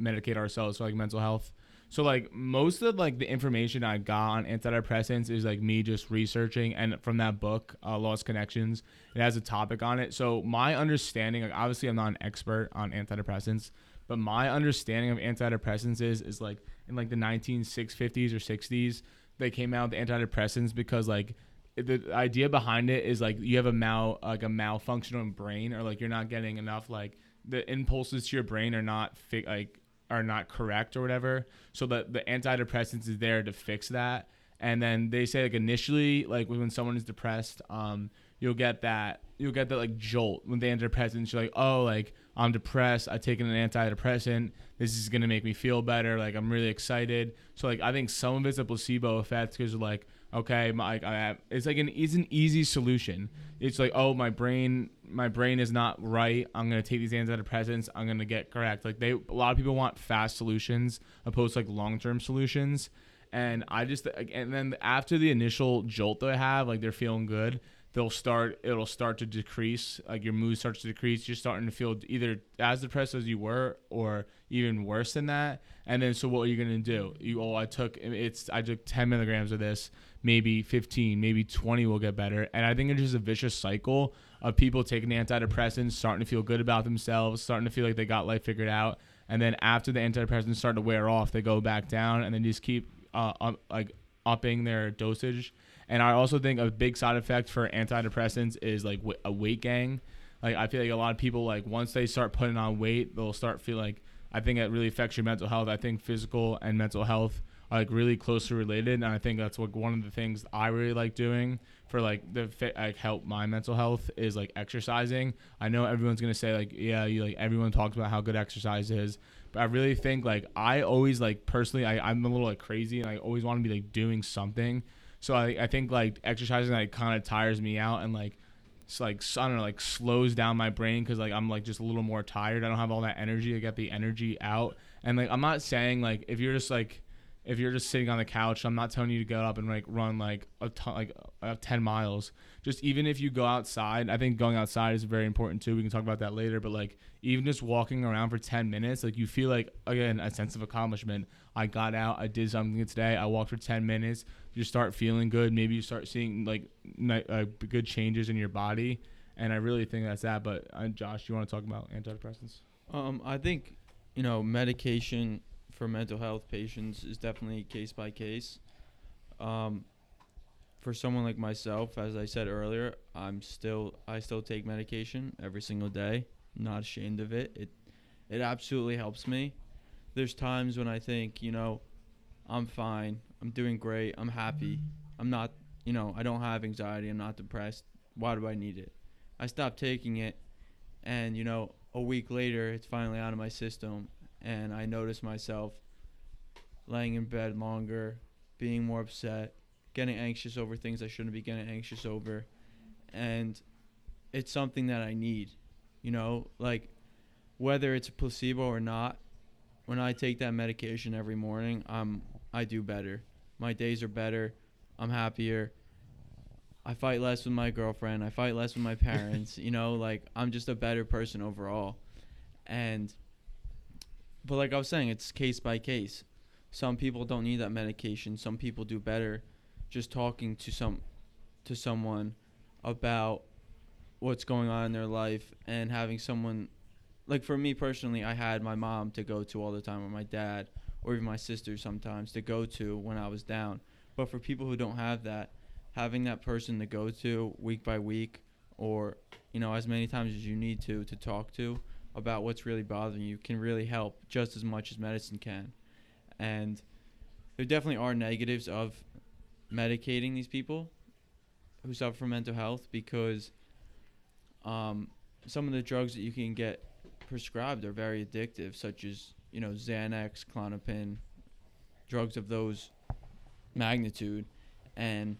medicate ourselves for like mental health. So like most of like the information I got on antidepressants is like me just researching and from that book, uh, Lost Connections, it has a topic on it. So my understanding, like obviously I'm not an expert on antidepressants, but my understanding of antidepressants is is like in like the 1950s or 60s they came out with antidepressants because like the idea behind it is like you have a mal like a malfunctioning brain or like you're not getting enough like the impulses to your brain are not fi- like are not correct or whatever. So the the antidepressants is there to fix that. And then they say like initially like when someone is depressed, um, you'll get that you'll get that like jolt when the antidepressants. You're like, oh, like I'm depressed. I've taken an antidepressant. This is gonna make me feel better. Like I'm really excited. So like I think some of it's a placebo effect because like okay, my I have, it's like an it's an easy solution. It's like oh my brain my brain is not right. I'm gonna take these antidepressants. I'm gonna get correct. Like they a lot of people want fast solutions opposed to like long term solutions. And I just and then after the initial jolt they have, like they're feeling good they'll start it'll start to decrease like your mood starts to decrease you're starting to feel either as depressed as you were or even worse than that. And then so what are you going to do? You oh i took it's i took 10 milligrams of this maybe 15 maybe 20 will get better. And i think it's just a vicious cycle of people taking antidepressants starting to feel good about themselves starting to feel like they got life figured out. And then after the antidepressants start to wear off they go back down and then just keep uh, um, like upping their dosage and I also think a big side effect for antidepressants is like a weight gain. Like I feel like a lot of people like once they start putting on weight, they'll start feel like I think it really affects your mental health. I think physical and mental health are like really closely related, and I think that's like one of the things I really like doing for like the fit like help my mental health is like exercising. I know everyone's gonna say like yeah, you like everyone talks about how good exercise is, but I really think like I always like personally I I'm a little like crazy and I always want to be like doing something. So I, I think like exercising like kind of tires me out and like it's like I don't know like slows down my brain because like I'm like just a little more tired. I don't have all that energy. I get the energy out and like I'm not saying like if you're just like if you're just sitting on the couch, I'm not telling you to go up and like run like a ton, like uh, 10 miles. Just even if you go outside, I think going outside is very important too. We can talk about that later, but like even just walking around for 10 minutes, like you feel like again a sense of accomplishment. I got out, I did something today. I walked for 10 minutes. You start feeling good. Maybe you start seeing like uh, good changes in your body, and I really think that's that. But uh, Josh, you want to talk about antidepressants? Um, I think you know medication for mental health patients is definitely case by case. Um, for someone like myself, as I said earlier, I'm still I still take medication every single day. Not ashamed of it. It it absolutely helps me. There's times when I think, you know, I'm fine. I'm doing great. I'm happy. I'm not, you know, I don't have anxiety. I'm not depressed. Why do I need it? I stop taking it and, you know, a week later it's finally out of my system and I notice myself laying in bed longer, being more upset, getting anxious over things I shouldn't be getting anxious over, and it's something that I need. You know, like whether it's a placebo or not, when I take that medication every morning, I'm I do better. My days are better. I'm happier. I fight less with my girlfriend. I fight less with my [laughs] parents. you know, like I'm just a better person overall. And but like I was saying, it's case by case. Some people don't need that medication. Some people do better just talking to some to someone about what's going on in their life and having someone like for me personally, I had my mom to go to all the time or my dad or even my sister sometimes to go to when I was down. But for people who don't have that, having that person to go to week by week or you know as many times as you need to to talk to about what's really bothering you can really help just as much as medicine can. And there definitely are negatives of medicating these people who suffer from mental health because um, some of the drugs that you can get prescribed are very addictive, such as you know Xanax, Klonopin, drugs of those magnitude, and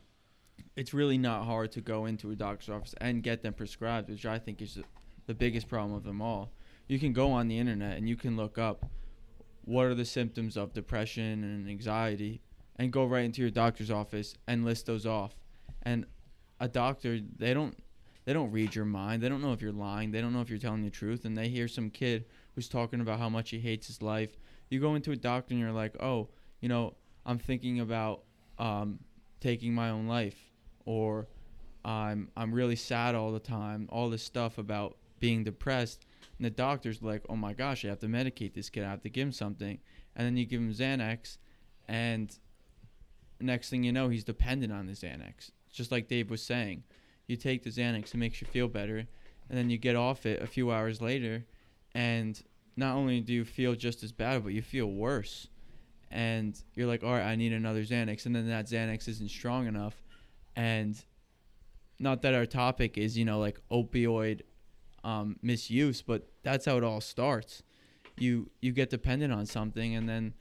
it's really not hard to go into a doctor's office and get them prescribed, which I think is the biggest problem of them all. You can go on the internet and you can look up what are the symptoms of depression and anxiety and go right into your doctor's office and list those off. And a doctor, they don't they don't read your mind. They don't know if you're lying. They don't know if you're telling the truth. And they hear some kid who's talking about how much he hates his life. You go into a doctor and you're like, oh, you know, I'm thinking about um, taking my own life, or I'm I'm really sad all the time. All this stuff about being depressed. And the doctor's like, oh my gosh, I have to medicate this kid. I have to give him something. And then you give him Xanax, and next thing you know, he's dependent on the Xanax. Just like Dave was saying you take the Xanax, it makes you feel better, and then you get off it a few hours later, and not only do you feel just as bad, but you feel worse. And you're like, all right, I need another Xanax, and then that Xanax isn't strong enough, and not that our topic is you know like opioid um, misuse, but that's how it all starts. You you get dependent on something, and then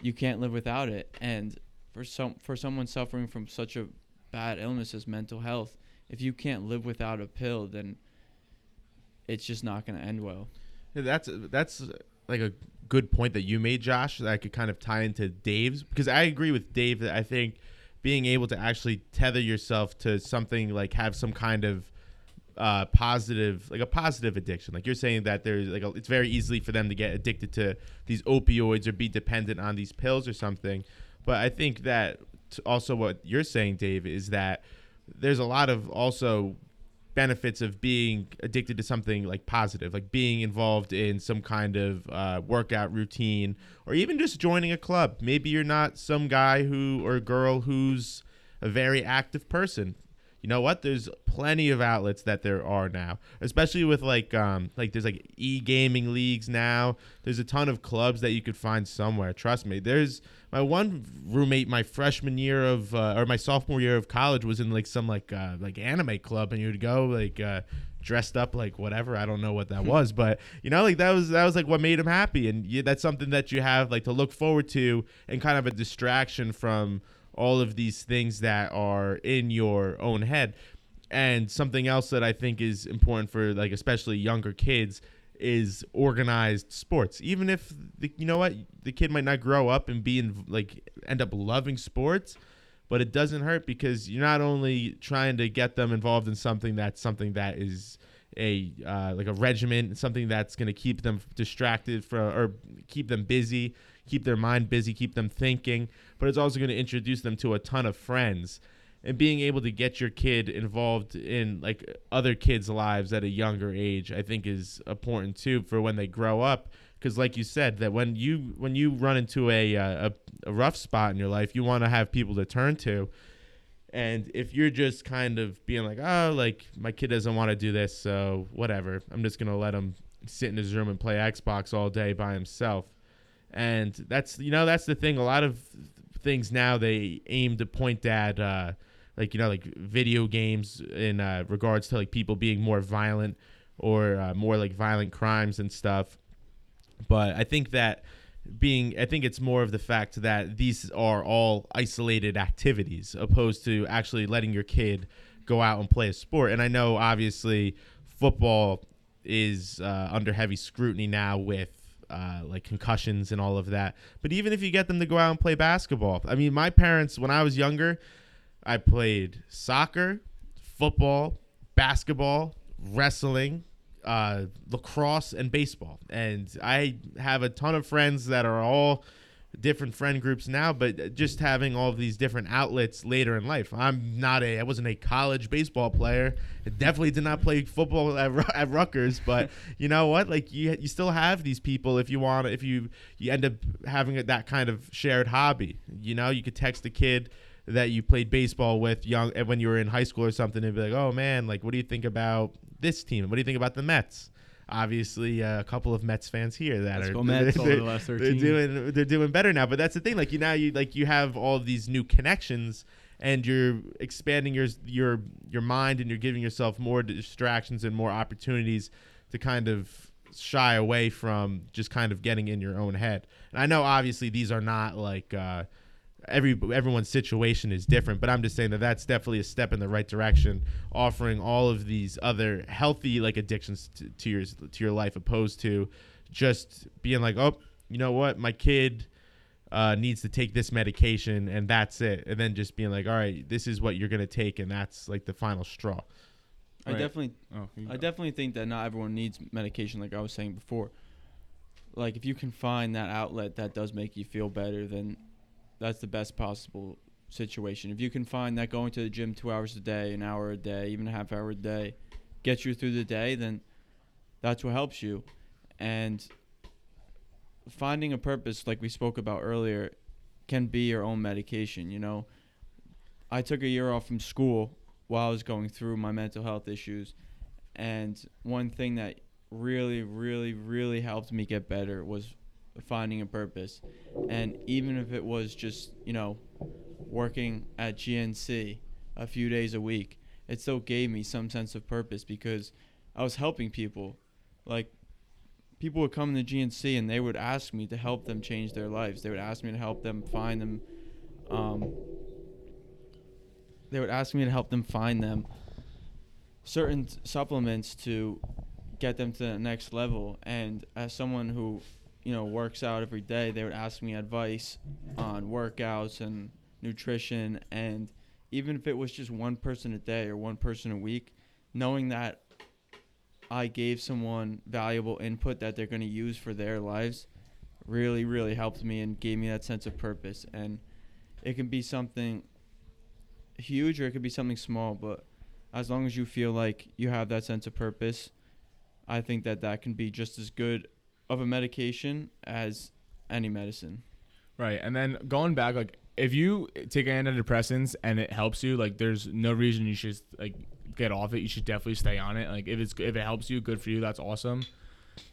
you can't live without it. And for some for someone suffering from such a bad illness as mental health, if you can't live without a pill, then it's just not going to end well. That's that's like a good point that you made, Josh. That I could kind of tie into Dave's because I agree with Dave that I think being able to actually tether yourself to something like have some kind of uh, positive, like a positive addiction. Like you're saying that there's like a, it's very easily for them to get addicted to these opioids or be dependent on these pills or something. But I think that also what you're saying, Dave, is that there's a lot of also benefits of being addicted to something like positive, like being involved in some kind of uh, workout routine, or even just joining a club. Maybe you're not some guy who or girl who's a very active person. You know what? There's plenty of outlets that there are now, especially with like um like there's like e gaming leagues now. There's a ton of clubs that you could find somewhere. Trust me. There's my one roommate my freshman year of uh, or my sophomore year of college was in like some like uh, like anime club and you'd go like uh, dressed up like whatever i don't know what that was but you know like that was that was like what made him happy and you, that's something that you have like to look forward to and kind of a distraction from all of these things that are in your own head and something else that i think is important for like especially younger kids is organized sports. Even if the, you know what the kid might not grow up and be in like end up loving sports, but it doesn't hurt because you're not only trying to get them involved in something that's something that is a uh, like a regiment, something that's going to keep them distracted for or keep them busy, keep their mind busy, keep them thinking, but it's also going to introduce them to a ton of friends and being able to get your kid involved in like other kids' lives at a younger age, I think is important too for when they grow up. Because, like you said, that when you when you run into a uh, a, a rough spot in your life, you want to have people to turn to. And if you're just kind of being like, oh, like my kid doesn't want to do this, so whatever, I'm just gonna let him sit in his room and play Xbox all day by himself. And that's you know that's the thing. A lot of things now they aim to point at. Uh, like you know like video games in uh, regards to like people being more violent or uh, more like violent crimes and stuff. But I think that being I think it's more of the fact that these are all isolated activities opposed to actually letting your kid go out and play a sport. And I know obviously football is uh, under heavy scrutiny now with uh, like concussions and all of that. But even if you get them to go out and play basketball, I mean, my parents when I was younger, I played soccer, football, basketball, wrestling, uh, lacrosse, and baseball. And I have a ton of friends that are all different friend groups now, but just having all of these different outlets later in life. I'm not a, I wasn't a college baseball player. I definitely did not play football at, at Rutgers, but [laughs] you know what? Like you, you still have these people if you want, if you, you end up having that kind of shared hobby. You know, you could text a kid that you played baseball with young when you were in high school or something and be like, oh man, like what do you think about this team? What do you think about the Mets? Obviously, uh, a couple of Mets fans here that Let's are [laughs] Mets over the last they're doing they're doing better now. But that's the thing. Like you now you like you have all these new connections and you're expanding your your your mind and you're giving yourself more distractions and more opportunities to kind of shy away from just kind of getting in your own head. And I know obviously these are not like uh, every everyone's situation is different, but I'm just saying that that's definitely a step in the right direction, offering all of these other healthy like addictions to, to your to your life, opposed to just being like, oh, you know what, my kid uh, needs to take this medication and that's it, and then just being like, all right, this is what you're gonna take, and that's like the final straw. I Right. definitely Oh, I go. definitely think that not everyone needs medication, like I was saying before. Like, if you can find that outlet that does make you feel better, then that's the best possible situation. If you can find that going to the gym two hours a day, an hour a day, even a half hour a day, gets you through the day, then that's what helps you. And finding a purpose, like we spoke about earlier, can be your own medication. You know, I took a year off from school while I was going through my mental health issues. And one thing that really, really, really helped me get better was finding a purpose. And even if it was just, you know, working at GNC a few days a week, it still gave me some sense of purpose because I was helping people. Like, people would come to GNC and they would ask me to help them change their lives. They would ask me to help them find them. Um, they would ask me to help them find them certain supplements to get them to the next level. And as someone who, you know, works out every day, they would ask me advice on workouts and nutrition. And even if it was just one person a day or one person a week, knowing that I gave someone valuable input that they're going to use for their lives really, really helped me and gave me that sense of purpose. And it can be something huge or it could be something small, but as long as you feel like you have that sense of purpose, I think that that can be just as good of a medication as any medicine. Right, and then going back, like if you take antidepressants and it helps you, like there's no reason you should like get off it. You should definitely stay on it. Like if it's if it helps you, good for you. That's awesome.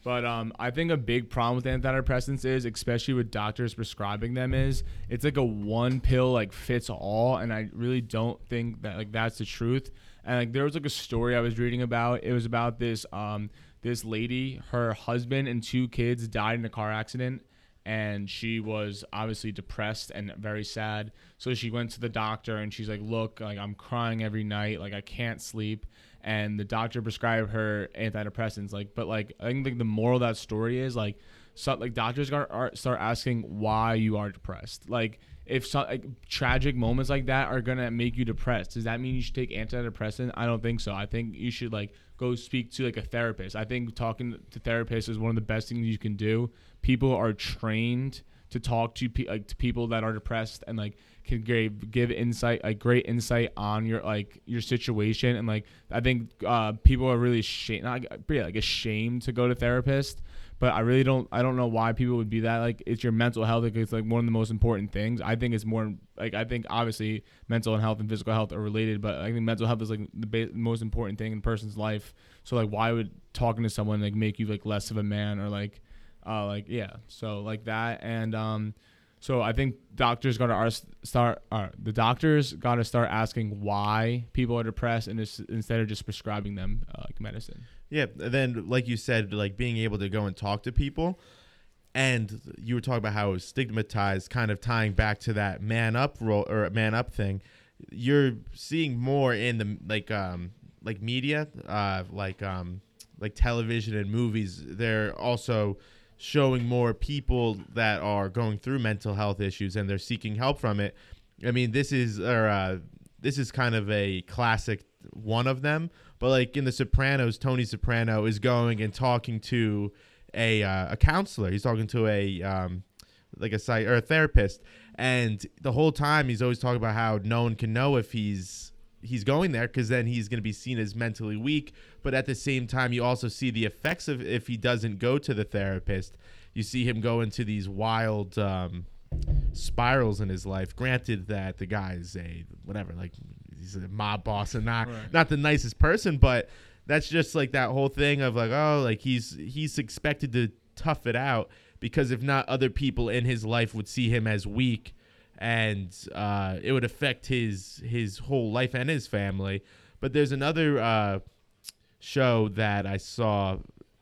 But um, I think a big problem with antidepressants is, especially with doctors prescribing them, is it's like a one pill like fits all, and I really don't think that like that's the truth. And like there was like a story I was reading about. It was about this um this lady, her husband and two kids died in a car accident, and she was obviously depressed and very sad. So she went to the doctor and she's like, "Look, like I'm crying every night, like I can't sleep." And the doctor prescribed her antidepressants. Like, but like I think the moral of that story is like, so, like doctors are, are start asking why you are depressed. Like if so, like tragic moments like that are gonna make you depressed, does that mean you should take antidepressant? I don't think so. I think you should like go speak to like a therapist. I think talking to therapists is one of the best things you can do. People are trained to talk to pe- like to people that are depressed and like can give give insight like great insight on your like your situation and like I think uh, people are really ashamed not yeah, like ashamed to go to therapist but I really don't I don't know why people would be that like it's your mental health like it's like one of the most important things I think it's more like I think obviously mental and health and physical health are related but I think mental health is like the ba- most important thing in a person's life so like why would talking to someone like make you like less of a man or like uh like yeah so like that and um so I think doctors got to start. Uh, the doctors got to start asking why people are depressed, and instead of just prescribing them uh, like medicine. Yeah, and then like you said, like being able to go and talk to people. and you were talking about how it was stigmatized, kind of tying back to that man up role or man up thing. You're seeing more in the like um like media, uh like um like television and movies. They're also showing more people that are going through mental health issues and they're seeking help from it. I mean, this is or uh, this is kind of a classic one of them. But like in The Sopranos, Tony Soprano is going and talking to a uh, a counselor. He's talking to a um, like a site or a therapist, and the whole time he's always talking about how no one can know if he's he's going there because then he's going to be seen as mentally weak. But at the same time, you also see the effects of if he doesn't go to the therapist. You see him go into these wild um, spirals in his life. Granted that the guy is a whatever, like he's a mob boss and not Right. not the nicest person, but that's just like that whole thing of like oh like he's he's expected to tough it out because if not other people in his life would see him as weak and uh, it would affect his his whole life and his family but there's another uh, show that i saw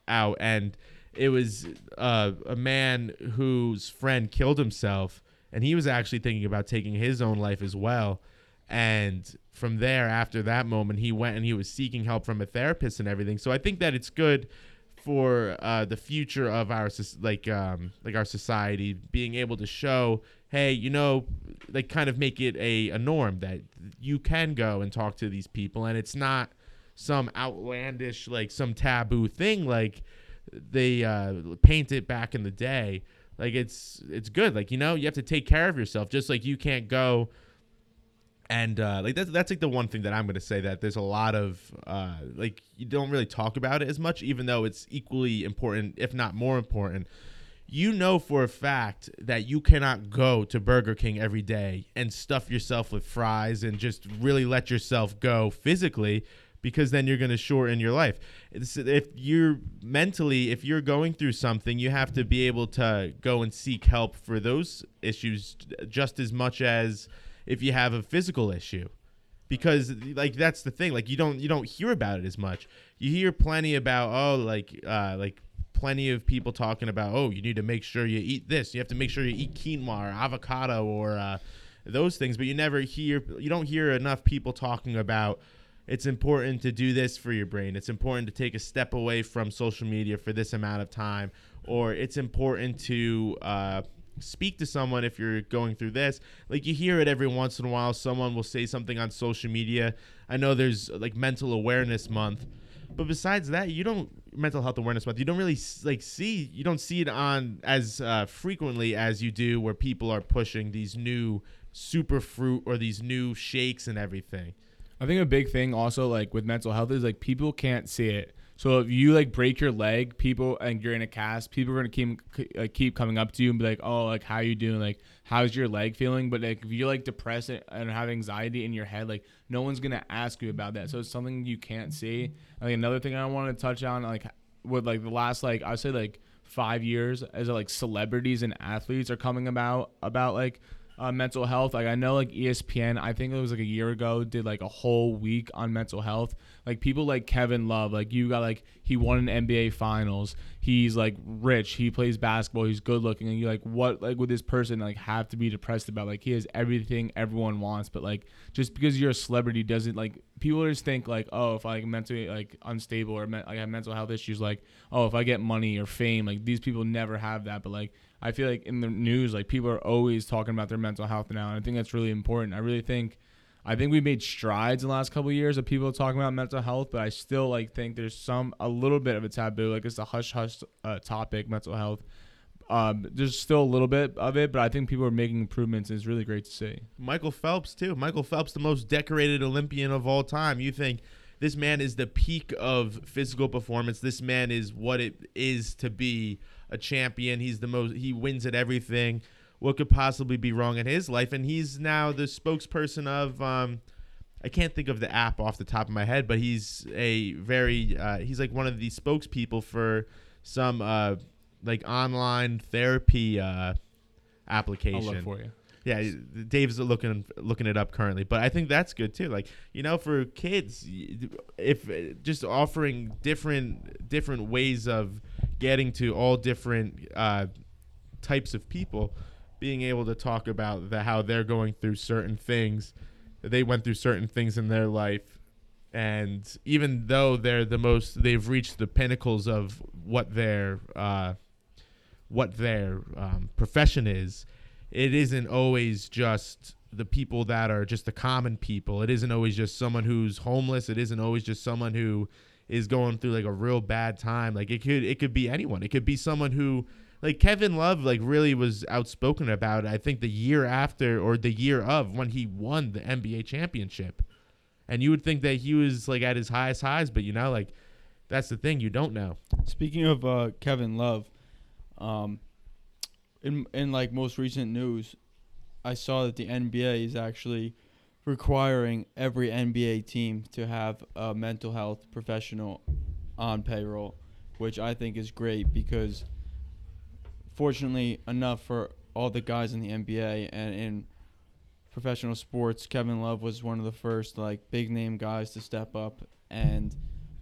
out and it was uh, a man whose friend killed himself and he was actually thinking about taking his own life as well and from there after that moment he went and he was seeking help from a therapist and everything. So i think that it's good for uh, the future of our like um, like our society being able to show hey you know like kind of make it a, a norm that you can go and talk to these people. And it's not some outlandish like some taboo thing like they uh, paint it back in the day. Like it's it's good. Like you know you have to take care of yourself just like you can't go and uh, like that's that's like the one thing that I'm gonna say that there's a lot of uh, like you don't really talk about it as much, even though it's equally important, if not more important. You know for a fact that you cannot go to Burger King every day and stuff yourself with fries and just really let yourself go physically because then you're going to shorten your life. It's, if you're mentally, if you're going through something, you have to be able to go and seek help for those issues just as much as if you have a physical issue. Because like that's the thing like you don't you don't hear about it as much. You hear plenty about oh like uh like plenty of people talking about oh you need to make sure you eat this you have to make sure you eat quinoa or avocado or uh, those things but you never hear you don't hear enough people talking about it's important to do this for your brain it's important to take a step away from social media for this amount of time or it's important to uh, speak to someone if you're going through this. Like you hear it every once in a while. Someone will say something on social media. I know there's like mental awareness month, but besides that, you don't mental health awareness month. You don't really like see. You don't see it on as uh, frequently as you do where people are pushing these new super fruit or these new shakes and everything. I think a big thing also like with mental health is like people can't see it. So if you like break your leg, people and you're in a cast, people are gonna keep like keep coming up to you and be like, "Oh, like how you doing? Like how's your leg feeling?" But like if you're like depressed and have anxiety in your head, like no one's gonna ask you about that. So it's something you can't see. Like another thing I want to touch on, like with like the last like I would say like five years, as like celebrities and athletes are coming about about like uh, mental health. Like I know, like ESPN, I think it was like a year ago, did like a whole week on mental health. Like people like Kevin Love, like you got like he won an NBA Finals. He's like rich. He plays basketball. He's good looking, and you're like, what like would this person like have to be depressed about? Like he has everything everyone wants, but like just because you're a celebrity doesn't like people just think like, oh, if I like mentally like unstable or me- like have mental health issues, like oh, if I get money or fame, like these people never have that, but like I feel like in the news, like people are always talking about their mental health now, and I think that's really important. I really think, I think we made strides in the last couple of years of people talking about mental health, but I still like think there's some a little bit of a taboo, like it's a hush hush uh, topic, mental health. Um, there's still a little bit of it, but I think people are making improvements, and it's really great to see. Michael Phelps too. Michael Phelps, the most decorated Olympian of all time. You think this man is the peak of physical performance. This man is what it is to be a champion. He's the most. He wins at everything. What could possibly be wrong in his life? And he's now the spokesperson of. Um, I can't think of the app off the top of my head, but he's a very. Uh, he's like one of the spokespeople for some uh, like online therapy uh, application. I'll look for you. Yeah, Dave's looking looking it up currently, but I think that's good too. Like you know, for kids, if just offering different different ways of getting to all different uh, types of people being able to talk about the, how they're going through certain things, they went through certain things in their life, and even though they're the most, they've reached the pinnacles of what their uh, what their um, profession is. It isn't always just the people that are just the common people. It isn't always just someone who's homeless. It isn't always just someone who is going through like a real bad time. Like it could it could be anyone. It could be someone who like Kevin Love like really was outspoken about it, I think the year after or the year of when he won the NBA championship. And you would think that he was like at his highest highs, but you know, like that's the thing, you don't know. Speaking of uh, Kevin Love, um, in in like most recent news, I saw that the NBA is actually requiring every NBA team to have a mental health professional on payroll, which I think is great because fortunately enough for all the guys in the NBA and in professional sports, Kevin Love was one of the first like big name guys to step up and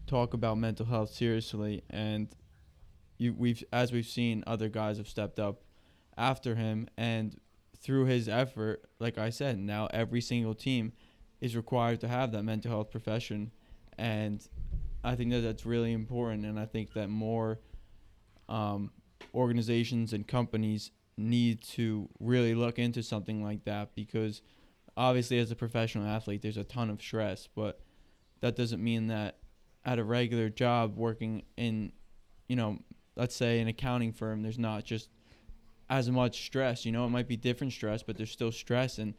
talk about mental health seriously. And you we've as we've seen other guys have stepped up after him. And through his effort, like I said, now every single team is required to have that mental health profession, and I think that that's really important. And I think that more um, organizations and companies need to really look into something like that because obviously, as a professional athlete, there's a ton of stress, but that doesn't mean that at a regular job working in, you know, let's say an accounting firm, there's not just as much stress. You know, it might be different stress, but there's still stress. And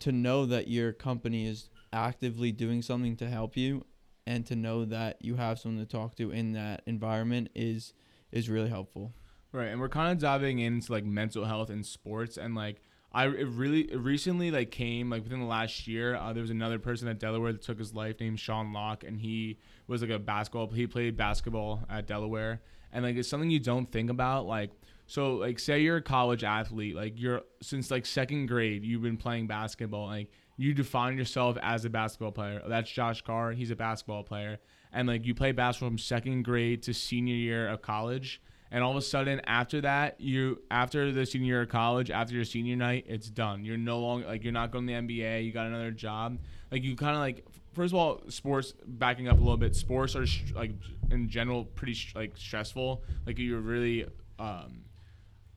to know that your company is actively doing something to help you and to know that you have someone to talk to in that environment is is really helpful. Right, and we're kind of diving into like mental health in sports, and like I really recently like came like within the last year. Uh, there was another person at Delaware that took his life named Sean Locke, and he was like a basketball. He played basketball at Delaware, and like it's something you don't think about. Like so like say you're a college athlete, like you're since like second grade you've been playing basketball, like you define yourself as a basketball player. That's Josh Carr, he's a basketball player. And like you play basketball from second grade to senior year of college. And all of a sudden after that, you after the senior year of college, after your senior night, it's done. You're no longer like you're not going to the NBA, you got another job. Like you kind of like first of all, sports backing up a little bit. Sports are like in general pretty like stressful. Like you're really um,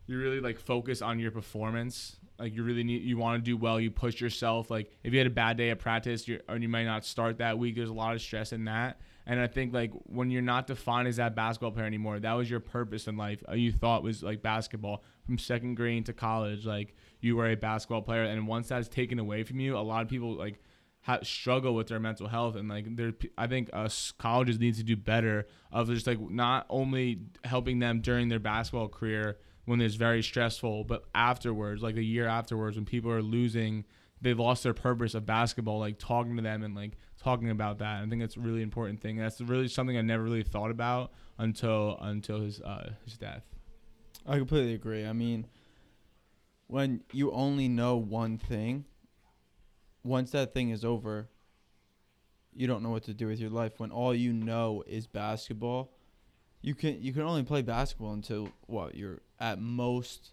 you really like focus on your performance. Like you really need, you want to do well. You push yourself. Like if you had a bad day at practice, you or you might not start that week. There's a lot of stress in that. And I think like when you're not defined as that basketball player anymore, that was your purpose in life. Uh, you thought was like basketball from second grade to college. Like you were a basketball player, and once that's taken away from you, a lot of people like ha- struggle with their mental health. And like there, I think us colleges need to do better of just like not only helping them during their basketball career when it's very stressful, but afterwards, like a year afterwards, when people are losing, they lost their purpose of basketball, like talking to them and like talking about that. I think that's a really important thing. That's really something I never really thought about until until his uh, his death. I completely agree. I mean, when you only know one thing, once that thing is over, you don't know what to do with your life. When all you know is basketball, you can you can only play basketball until what you're at most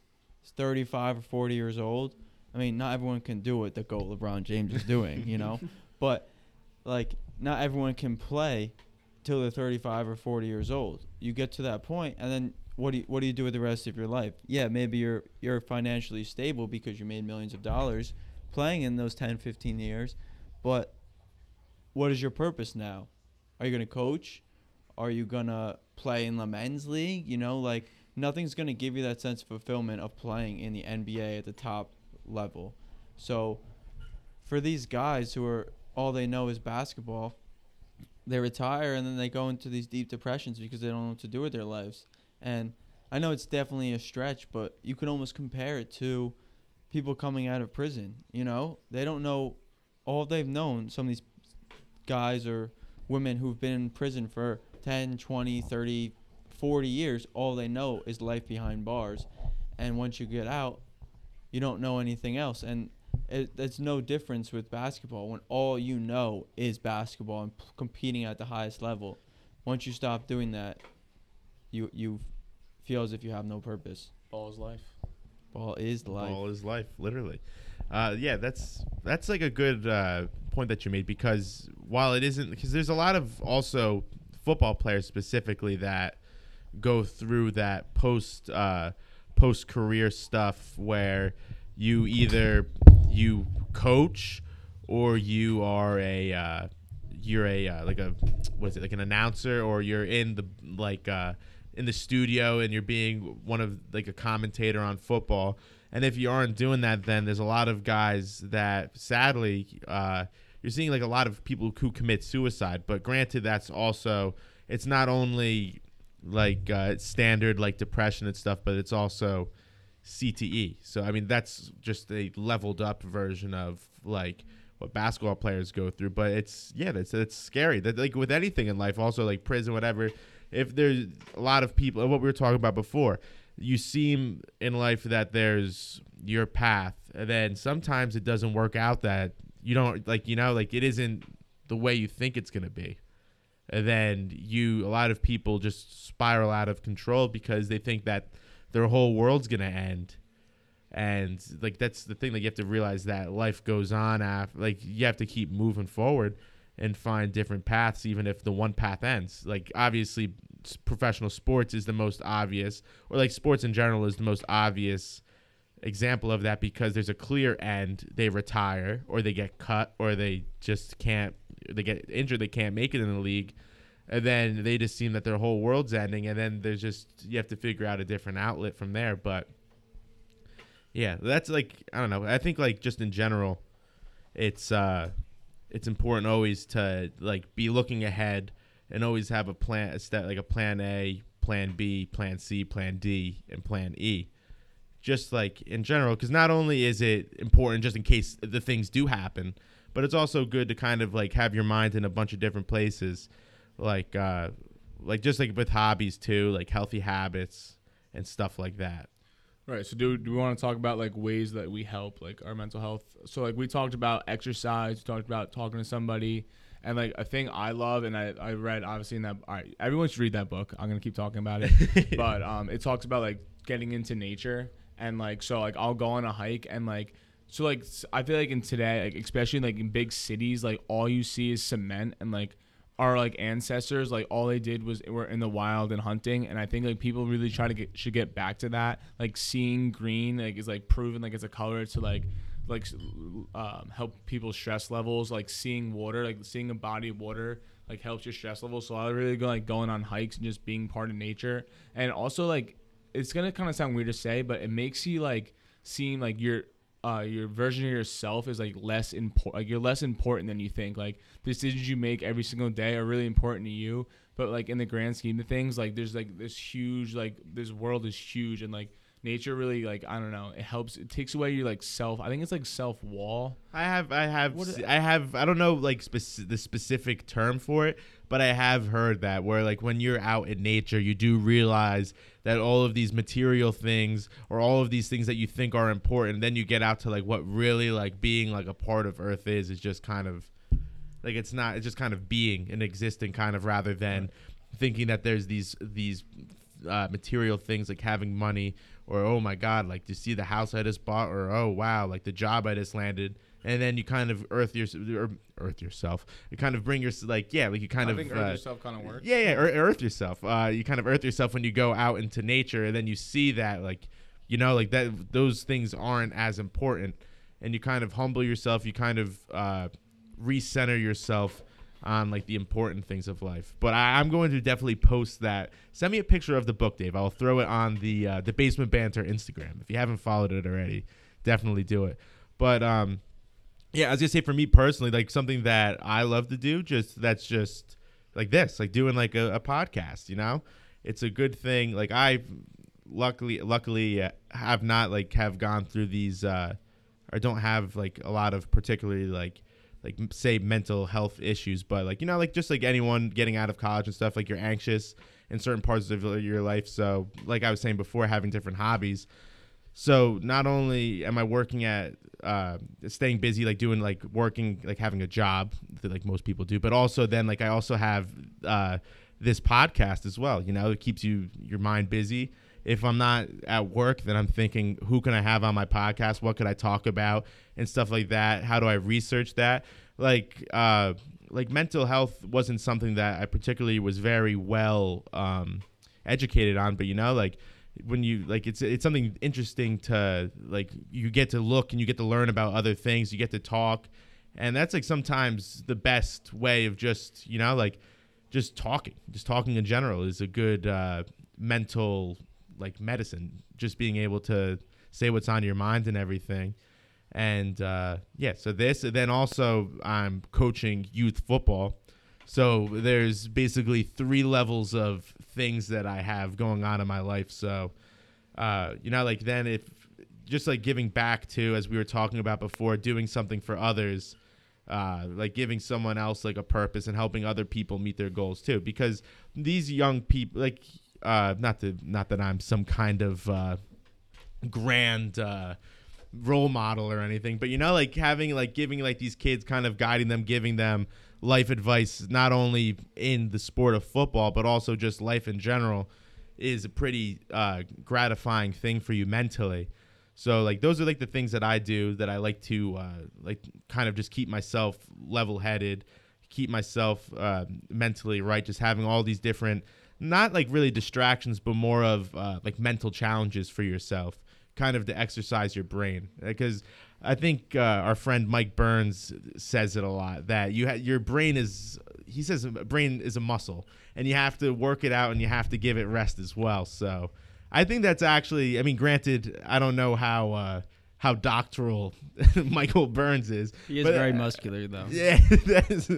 35 or 40 years old. I mean, not everyone can do what the GOAT LeBron James is doing, you know, [laughs] [laughs] but like not everyone can play till they're 35 or 40 years old. You get to that point, and then what do you, what do you do with the rest of your life? Yeah, maybe you're you're financially stable because you made millions of dollars playing in those 10, 15 years, but what is your purpose now? Are you going to coach? Are you going to play in the men's league. You know, like nothing's gonna give you that sense of fulfillment of playing in the NBA at the top level. So for these guys who are all they know is basketball, they retire and then they go into these deep depressions because they don't know what to do with their lives. And I know it's definitely a stretch, but you can almost compare it to people coming out of prison. You know, they don't know all they've known. Some of these guys or women who've been in prison for 10, 20, 30, 40 years, all they know is life behind bars. And once you get out, you don't know anything else. And it, it's no difference with basketball when all you know is basketball and p- competing at the highest level. Once you stop doing that, you you feel as if you have no purpose. Ball is life. Ball is life. Ball is life, literally. Uh, yeah, that's that's like a good uh, point that you made because while it isn't, because there's a lot of also football players specifically that go through that post uh, post career stuff where you either you coach or you are a uh, you're a uh, like a what is it like an announcer or you're in the like uh, in the studio and you're being one of like a commentator on football. And if you aren't doing that then there's a lot of guys that sadly uh, you're seeing like a lot of people who commit suicide but granted that's also it's not only like uh, standard like depression and stuff but it's also CTE so I mean that's just a leveled up version of like what basketball players go through. But it's yeah, that's it's scary. That like with anything in life, also like prison, whatever. If there's a lot of people, what we were talking about before, you seem in life that there's your path, and then sometimes it doesn't work out that you don't like. You know, like it isn't the way you think it's gonna be. And then you, a lot of people just spiral out of control because they think that their whole world's gonna end and like that's the thing that you have to realize that life goes on after like you have to keep moving forward and find different paths even if the one path ends like obviously professional sports is the most obvious or like sports in general is the most obvious example of that because there's a clear end they retire or they get cut or they just can't they get injured they can't make it in the league and then they just seem that their whole world's ending and then there's just you have to figure out a different outlet from there but yeah, that's like I don't know. I think like just in general, it's uh, it's important always to like be looking ahead and always have a plan, a step like a plan A, plan B, plan C, plan D, and plan E. Just like in general, because not only is it important just in case the things do happen, but it's also good to kind of like have your mind in a bunch of different places, like uh, like just like with hobbies too, like healthy habits and stuff like that. Right. So do, do we want to talk about like ways that we help like our mental health? So like we talked about exercise, we talked about talking to somebody, and like a thing I love and I, I read obviously in that all right, everyone should read that book. I'm gonna keep talking about it. [laughs] but um it talks about like getting into nature and like so like I'll go on a hike and like so like I feel like in today, like especially like in big cities, like all you see is cement and like our like ancestors like all they did was were in the wild and hunting and i think like people really try to get should get back to that. Like seeing green like is like proven like it's a color to like like um, help people's stress levels. Like seeing water like seeing a body of water like helps your stress levels so i really go like going on hikes and just being part of nature. And also like it's gonna kind of sound weird to say but it makes you like seem like you're uh, your version of yourself is like less important. Like you're less important than you think. Like decisions you make every single day are really important to you. But like in the grand scheme of things, like there's like this huge like this world is huge and like nature really like I don't know. It helps. It takes away your like self. I think it's like self wall. I have I have I have I don't know like speci- the specific term for it, but I have heard that where like when you're out in nature, you do realize that all of these material things or all of these things that you think are important, then you get out to like what really like being like a part of Earth is is just kind of like it's not it's just kind of being and existing kind of rather than thinking that there's these these uh, material things like having money or oh my god like to see the house I just bought or oh wow like the job I just landed and then you kind of earth your or earth yourself. You kind of bring your like yeah, like you kind I of think earth uh, yourself kind of works. Yeah, yeah, earth yourself. Uh, you kind of earth yourself when you go out into nature, and then you see that like you know like that those things aren't as important, and you kind of humble yourself. You kind of uh, recenter yourself on like the important things of life. But I, am going to definitely post that. Send me a picture of the book, Dave. I'll throw it on the uh, the Basement Banter Instagram. If you haven't followed it already, definitely do it. But um, yeah, I was gonna say for me personally, like something that I love to do, just that's just like this, like doing like a, a podcast. You know, it's a good thing. Like I, luckily, luckily uh, have not like have gone through these. uh I don't have like a lot of particularly like like say mental health issues, but like you know, like just like anyone getting out of college and stuff, like you're anxious in certain parts of your life. So like I was saying before, having different hobbies. So not only am I working at uh, staying busy, like doing like working, like having a job that like most people do, but also then like I also have uh, this podcast as well. You know, it keeps you your mind busy if I'm not at work, then I'm thinking, who can I have on my podcast? What could I talk about and stuff like that? How do I research that? Like, uh, like mental health wasn't something that I particularly was very well um, educated on, but you know, like when you like it's it's something interesting to like you get to look and you get to learn about other things, you get to talk, and that's like sometimes the best way of just you know like just talking, just talking in general is a good uh, mental like medicine. Just being able to say what's on your mind and everything and uh, yeah, so this, and then also I'm coaching youth football. So there's basically three levels of things that I have going on in my life. So, uh, you know, like then if just like giving back to, as we were talking about before, doing something for others, uh, like giving someone else like a purpose and helping other people meet their goals too. Because these young people, like, uh, not to, not that I'm some kind of uh, grand uh, role model or anything, but you know, like having like giving like these kids kind of guiding them, giving them life advice, not only in the sport of football, but also just life in general, is a pretty uh, gratifying thing for you mentally. So like those are like the things that I do that I like to uh, like kind of just keep myself level headed, keep myself uh, mentally right. Just having all these different, not like really distractions, but more of uh, like mental challenges for yourself kind of to exercise your brain because I think uh, our friend Mike Burns says it a lot that you ha- your brain is he says brain is a muscle and you have to work it out and you have to give it rest as well. So I think that's actually I mean granted I don't know how uh, how doctoral [laughs] Michael Burns is. He is but, very uh, muscular though. Yeah, [laughs] that's,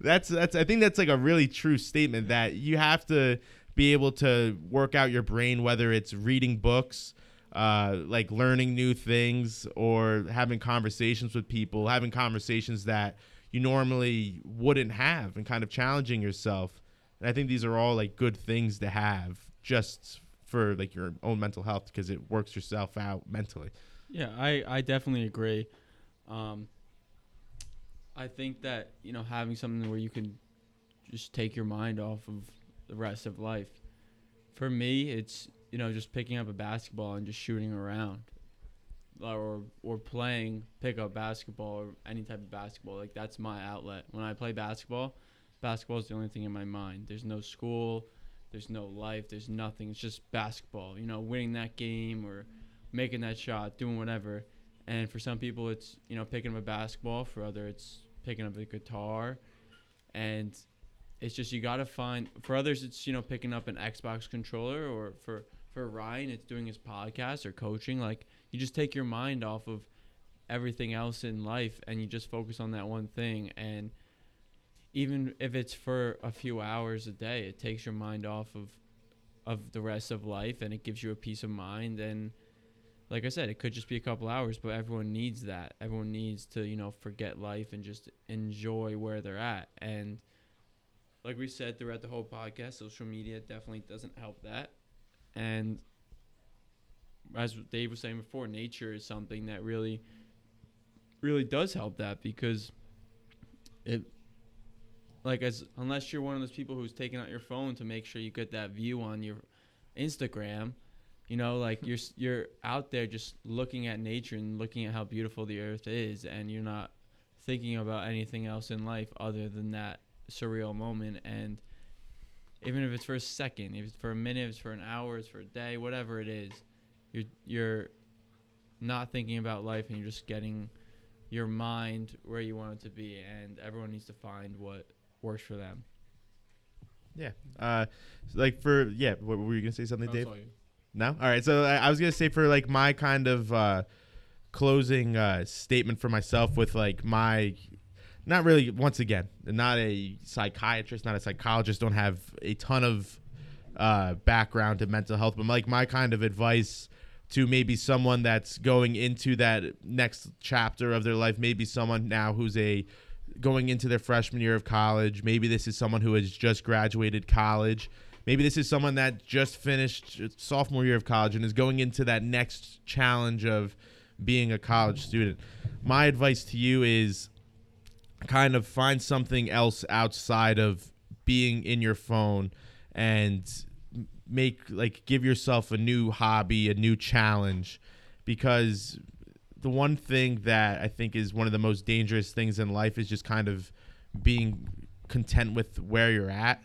that's that's I think that's like a really true statement that you have to be able to work out your brain whether it's reading books uh, like learning new things or having conversations with people, having conversations that you normally wouldn't have, and kind of challenging yourself. And I think these are all like good things to have just for like your own mental health because it works yourself out mentally. Yeah, I, I definitely agree. Um, I think that you know having something where you can just take your mind off of the rest of life. For me, it's you know just picking up a basketball and just shooting around, or or playing pickup basketball or any type of basketball. Like that's my outlet. When I play basketball, basketball is the only thing in my mind. There's no school, there's no life, there's nothing. It's just basketball. You know, winning that game or making that shot, doing whatever. And for some people, it's you know picking up a basketball. For other, it's picking up a guitar, and it's just you gotta find. For others, it's you know picking up an Xbox controller, or for for Ryan, it's doing his podcast or coaching. Like you just take your mind off of everything else in life, and you just focus on that one thing. And even if it's for a few hours a day, it takes your mind off of of the rest of life, and it gives you a peace of mind and like I said, it could just be a couple hours, but everyone needs that. Everyone needs to, you know, forget life and just enjoy where they're at. And like we said throughout the whole podcast, social media definitely doesn't help that. And as Dave was saying before, nature is something that really, really does help that because it, like, as unless you're one of those people who's taking out your phone to make sure you get that view on your Instagram you know, like you're you're out there just looking at nature and looking at how beautiful the earth is, and you're not thinking about anything else in life other than that surreal moment. And even if it's for a second, if it's for a minute, if it's for an hour, it's for a day, whatever it is, you're you're not thinking about life, and you're just getting your mind where you want it to be. And everyone needs to find what works for them. Yeah. Uh, like for yeah, what, were you gonna say something, That was Dave? No. All right. So I, I was gonna say for like my kind of uh, closing uh, statement for myself with like my, not really. Once again, not a psychiatrist, not a psychologist. Don't have a ton of uh, background in mental health, but like my kind of advice to maybe someone that's going into that next chapter of their life, maybe someone now who's a going into their freshman year of college. Maybe this is someone who has just graduated college. Maybe this is someone that just finished sophomore year of college and is going into that next challenge of being a college student. My advice to you is kind of find something else outside of being in your phone and make like give yourself a new hobby, a new challenge because the one thing that I think is one of the most dangerous things in life is just kind of being content with where you're at.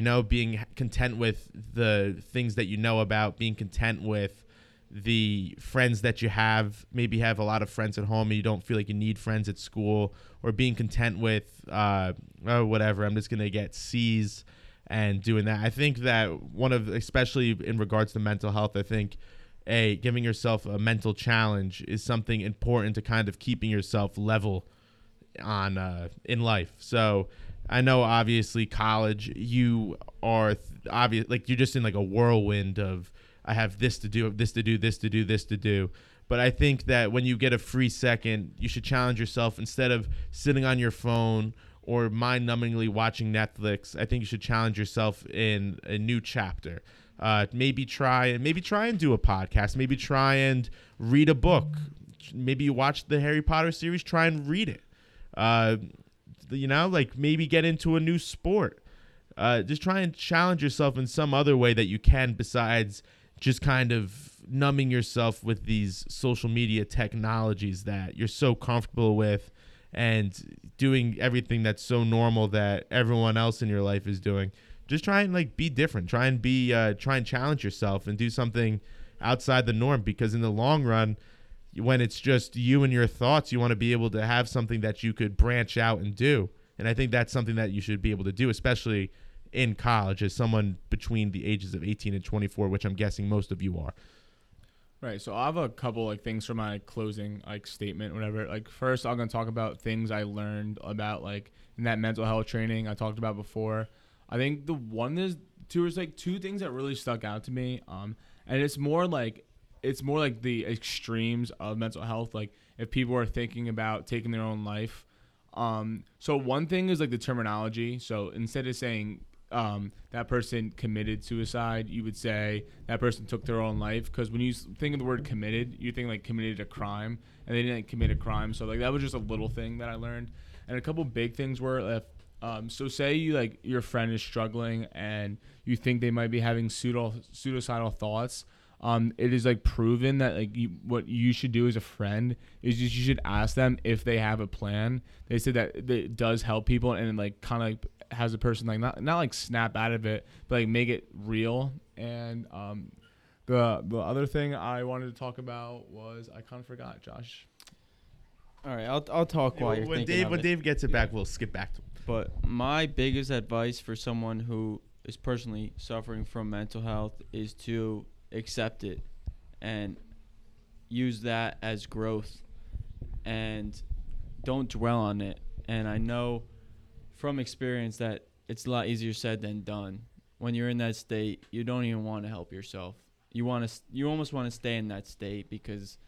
You know, being content with the things that you know about, being content with the friends that you have. Maybe have a lot of friends at home and you don't feel like you need friends at school, or being content with, uh, oh, whatever, I'm just going to get C's and doing that. I think that one of, especially in regards to mental health, I think a giving yourself a mental challenge is something important to kind of keeping yourself level on uh, in life. So I know obviously college you are th- obvious like you're just in like a whirlwind of I have this to do, this to do, this to do, this to do. But I think that when you get a free second, you should challenge yourself instead of sitting on your phone or mind-numbingly watching Netflix. I think you should challenge yourself in a new chapter. Uh, maybe try and maybe try and do a podcast. Maybe try and read a book. Maybe you watch the Harry Potter series. Try and read it. Uh, you know, like maybe get into a new sport. Uh, just try and challenge yourself in some other way that you can besides just kind of numbing yourself with these social media technologies that you're so comfortable with and doing everything that's so normal that everyone else in your life is doing just try and like be different try and be uh, try and challenge yourself and do something outside the norm because in the long run when it's just you and your thoughts you want to be able to have something that you could branch out and do and i think that's something that you should be able to do especially in college as someone between the ages of 18 and 24 which i'm guessing most of you are Right. So I have a couple like things for my closing like statement, whatever. Like first, I'm gonna talk about things I learned about like in that mental health training I talked about before. I think the one is two is like two things that really stuck out to me. Um, and it's more like it's more like the extremes of mental health. Like if people are thinking about taking their own life. Um, so one thing is like the terminology. So instead of saying um, that person committed suicide, you would say that person took their own life. Because when you think of the word committed, you think like committed a crime, and they didn't commit a crime. So like that was just a little thing that I learned. And a couple big things were if um, so say you like your friend is struggling and you think they might be having pseudo suicidal thoughts. Um, it is like proven that like you, what you should do as a friend is just you should ask them if they have a plan. They said that it does help people and like kind of like has a person like not not like snap out of it, but like make it real. And um, the the other thing I wanted to talk about was I kind of forgot, Josh. All right, I'll I'll talk while you're when thinking dave of when it. dave gets it back we'll skip back to But my biggest advice for someone who is personally suffering from mental health is to accept it and use that as growth and don't dwell on it. And I know from experience that it's a lot easier said than done. When you're in that state, you don't even want to help yourself. You want to you almost want to stay in that state because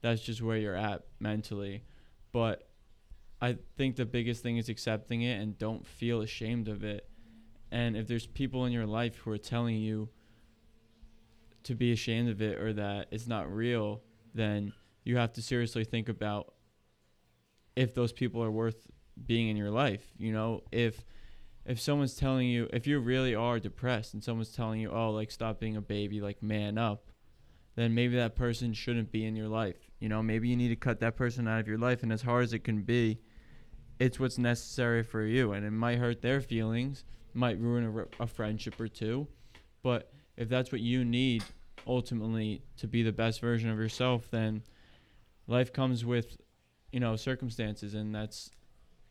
that's just where you're at mentally. But I think the biggest thing is accepting it and don't feel ashamed of it. And if there's people in your life who are telling you to be ashamed of it or that it's not real, then you have to seriously think about if those people are worth being in your life. You know, if if someone's telling you if you really are depressed and someone's telling you, "Oh, like stop being a baby, like man up." Then maybe that person shouldn't be in your life. You know, maybe you need to cut that person out of your life and as hard as it can be, it's what's necessary for you and it might hurt their feelings might ruin a, a friendship or two but if that's what you need ultimately to be the best version of yourself then life comes with you know circumstances and that's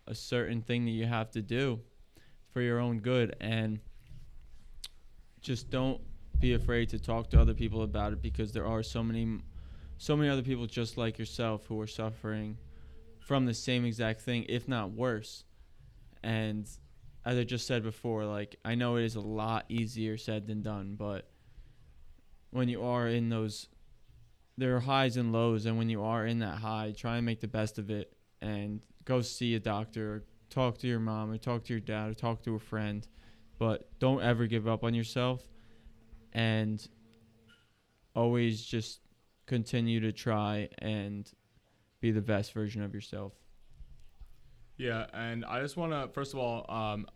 a certain thing that you have to do for your own good and just don't be afraid to talk to other people about it because there are so many so many other people just like yourself who are suffering from the same exact thing, if not worse. And as I just said before, like I know it is a lot easier said than done, but when you are in those there are highs and lows and when you are in that high, try and make the best of it and go see a doctor or talk to your mom or talk to your dad or talk to a friend. But don't ever give up on yourself and always just continue to try and be the best version of yourself. Yeah, and I just want to first of all, um,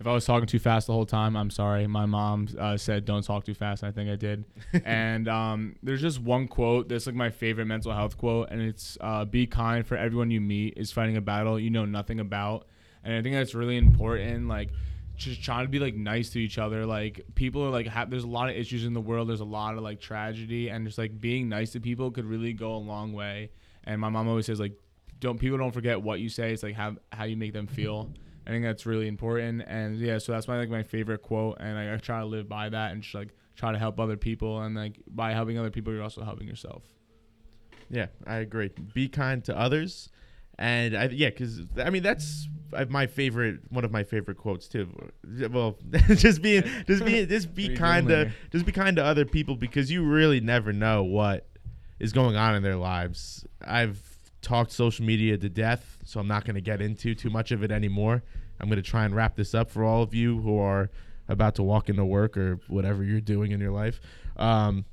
if I was talking too fast the whole time, I'm sorry. My mom uh, said don't talk too fast. I think I did. [laughs] and um, there's just one quote that's like my favorite mental health quote, and it's uh, "Be kind, for everyone you meet is fighting a battle you know nothing about." And I think that's really important. Like just trying to be like nice to each other. Like people are like ha- there's a lot of issues in the world. There's a lot of like tragedy, and just like being nice to people could really go a long way. And my mom always says like, don't people don't forget what you say. It's like how how you make them feel. I think that's really important. And yeah, so that's my like my favorite quote, and I, I try to live by that and just like try to help other people. And like by helping other people, you're also helping yourself. Yeah, I agree. Be kind to others, and I, yeah, because I mean that's uh, my favorite, one of my favorite quotes too. Well, [laughs] just being, just being, just be kind to, just be kind to other people because you really never know what is going on in their lives. I've talked social media to death, so I'm not going to get into too much of it anymore. I'm going to try and wrap this up for all of you who are about to walk into work or whatever you're doing in your life. Um,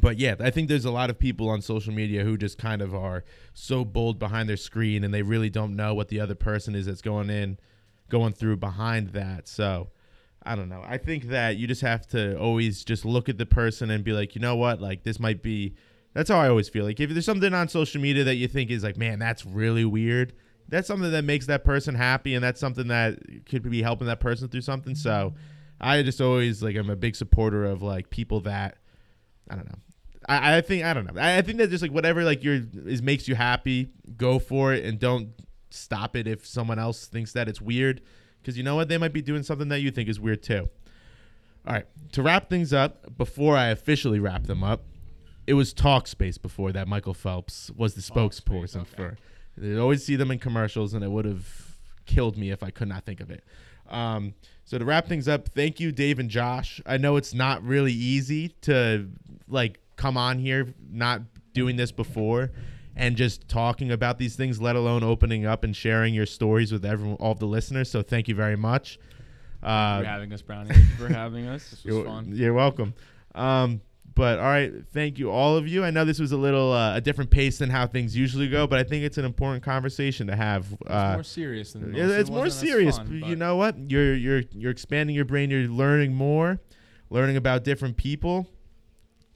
but yeah, I think there's a lot of people on social media who just kind of are so bold behind their screen and they really don't know what the other person is that's going in, going through behind that. So I don't know. I think that you just have to always just look at the person and be like, you know what? Like this might be. That's how I always feel. Like if there's something on social media that you think is like, man, that's really weird. That's something that makes that person happy, and that's something that could be helping that person through something. So, I just always like I'm a big supporter of like people that I don't know. I, I think I don't know. I, I think that just like whatever like your is makes you happy, go for it and don't stop it if someone else thinks that it's weird. Because you know what, they might be doing something that you think is weird too. All right, to wrap things up before I officially wrap them up, it was Talkspace before that. Michael Phelps was the spokesperson okay. for. They always see them in commercials, and it would have killed me if I could not think of it. Um, so to wrap things up, thank you, Dave and Josh. I know it's not really easy to like come on here, not doing this before, and just talking about these things, let alone opening up and sharing your stories with everyone, all the listeners. So thank you very much. for Uh, having us, Brownie. for [laughs] having us. This was you're, fun. you're welcome. Um, but all right, thank you all of you. I know this was a little uh, a different pace than how things usually go, but I think it's an important conversation to have. It's Uh, more serious than yeah, most. It it's more serious. fun, you know what? You're you're you're expanding your brain. You're learning more, learning about different people,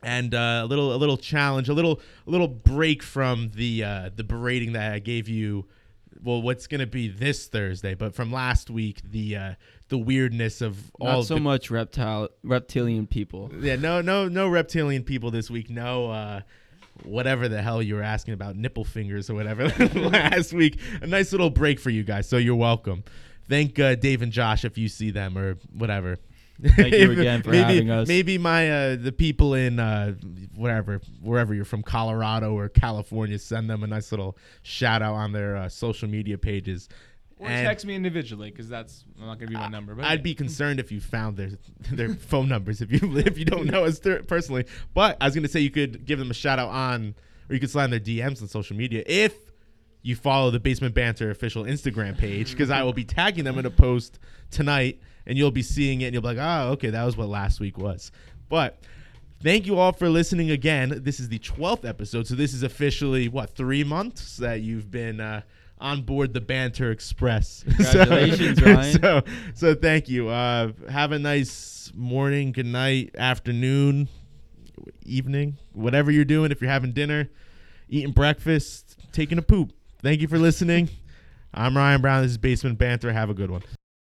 and uh, a little a little challenge, a little a little break from the uh, the berating that I gave you. Well, what's gonna be this Thursday? But from last week, the uh, the weirdness of all Not of so the much reptile reptilian people. yeah, no, no, no reptilian people this week. No, uh, whatever the hell you were asking about, nipple fingers or whatever [laughs] last week. A nice little break for you guys. So you're welcome. Thank uh, Dave and Josh if you see them or whatever. Thank you [laughs] again for maybe, having us. Maybe my uh, the people in uh, whatever wherever you're from, Colorado or California, send them a nice little shout out on their uh, social media pages. Or And- text me individually because that's I'm not gonna be my number. But I'd yeah. be [laughs] concerned if you found their their phone numbers if you if you don't know us personally. But I was gonna say you could give them a shout out on, or you could slide in their DMs on social media if you follow the Basement Banter official Instagram page because I will be tagging them in a post tonight, and you'll be seeing it, and you'll be like, oh, okay, that was what last week was. But thank you all for listening again. This is the twelfth episode, so this is officially what three months that you've been. Uh, on board the Banter Express. [laughs] Congratulations, [laughs] so, Ryan. So, so thank you. Uh, have a nice morning, good night, afternoon, evening, whatever you're doing. If you're having dinner, eating breakfast, taking a poop. Thank you for listening. I'm Ryan Brown. This is Basement Banter. Have a good one.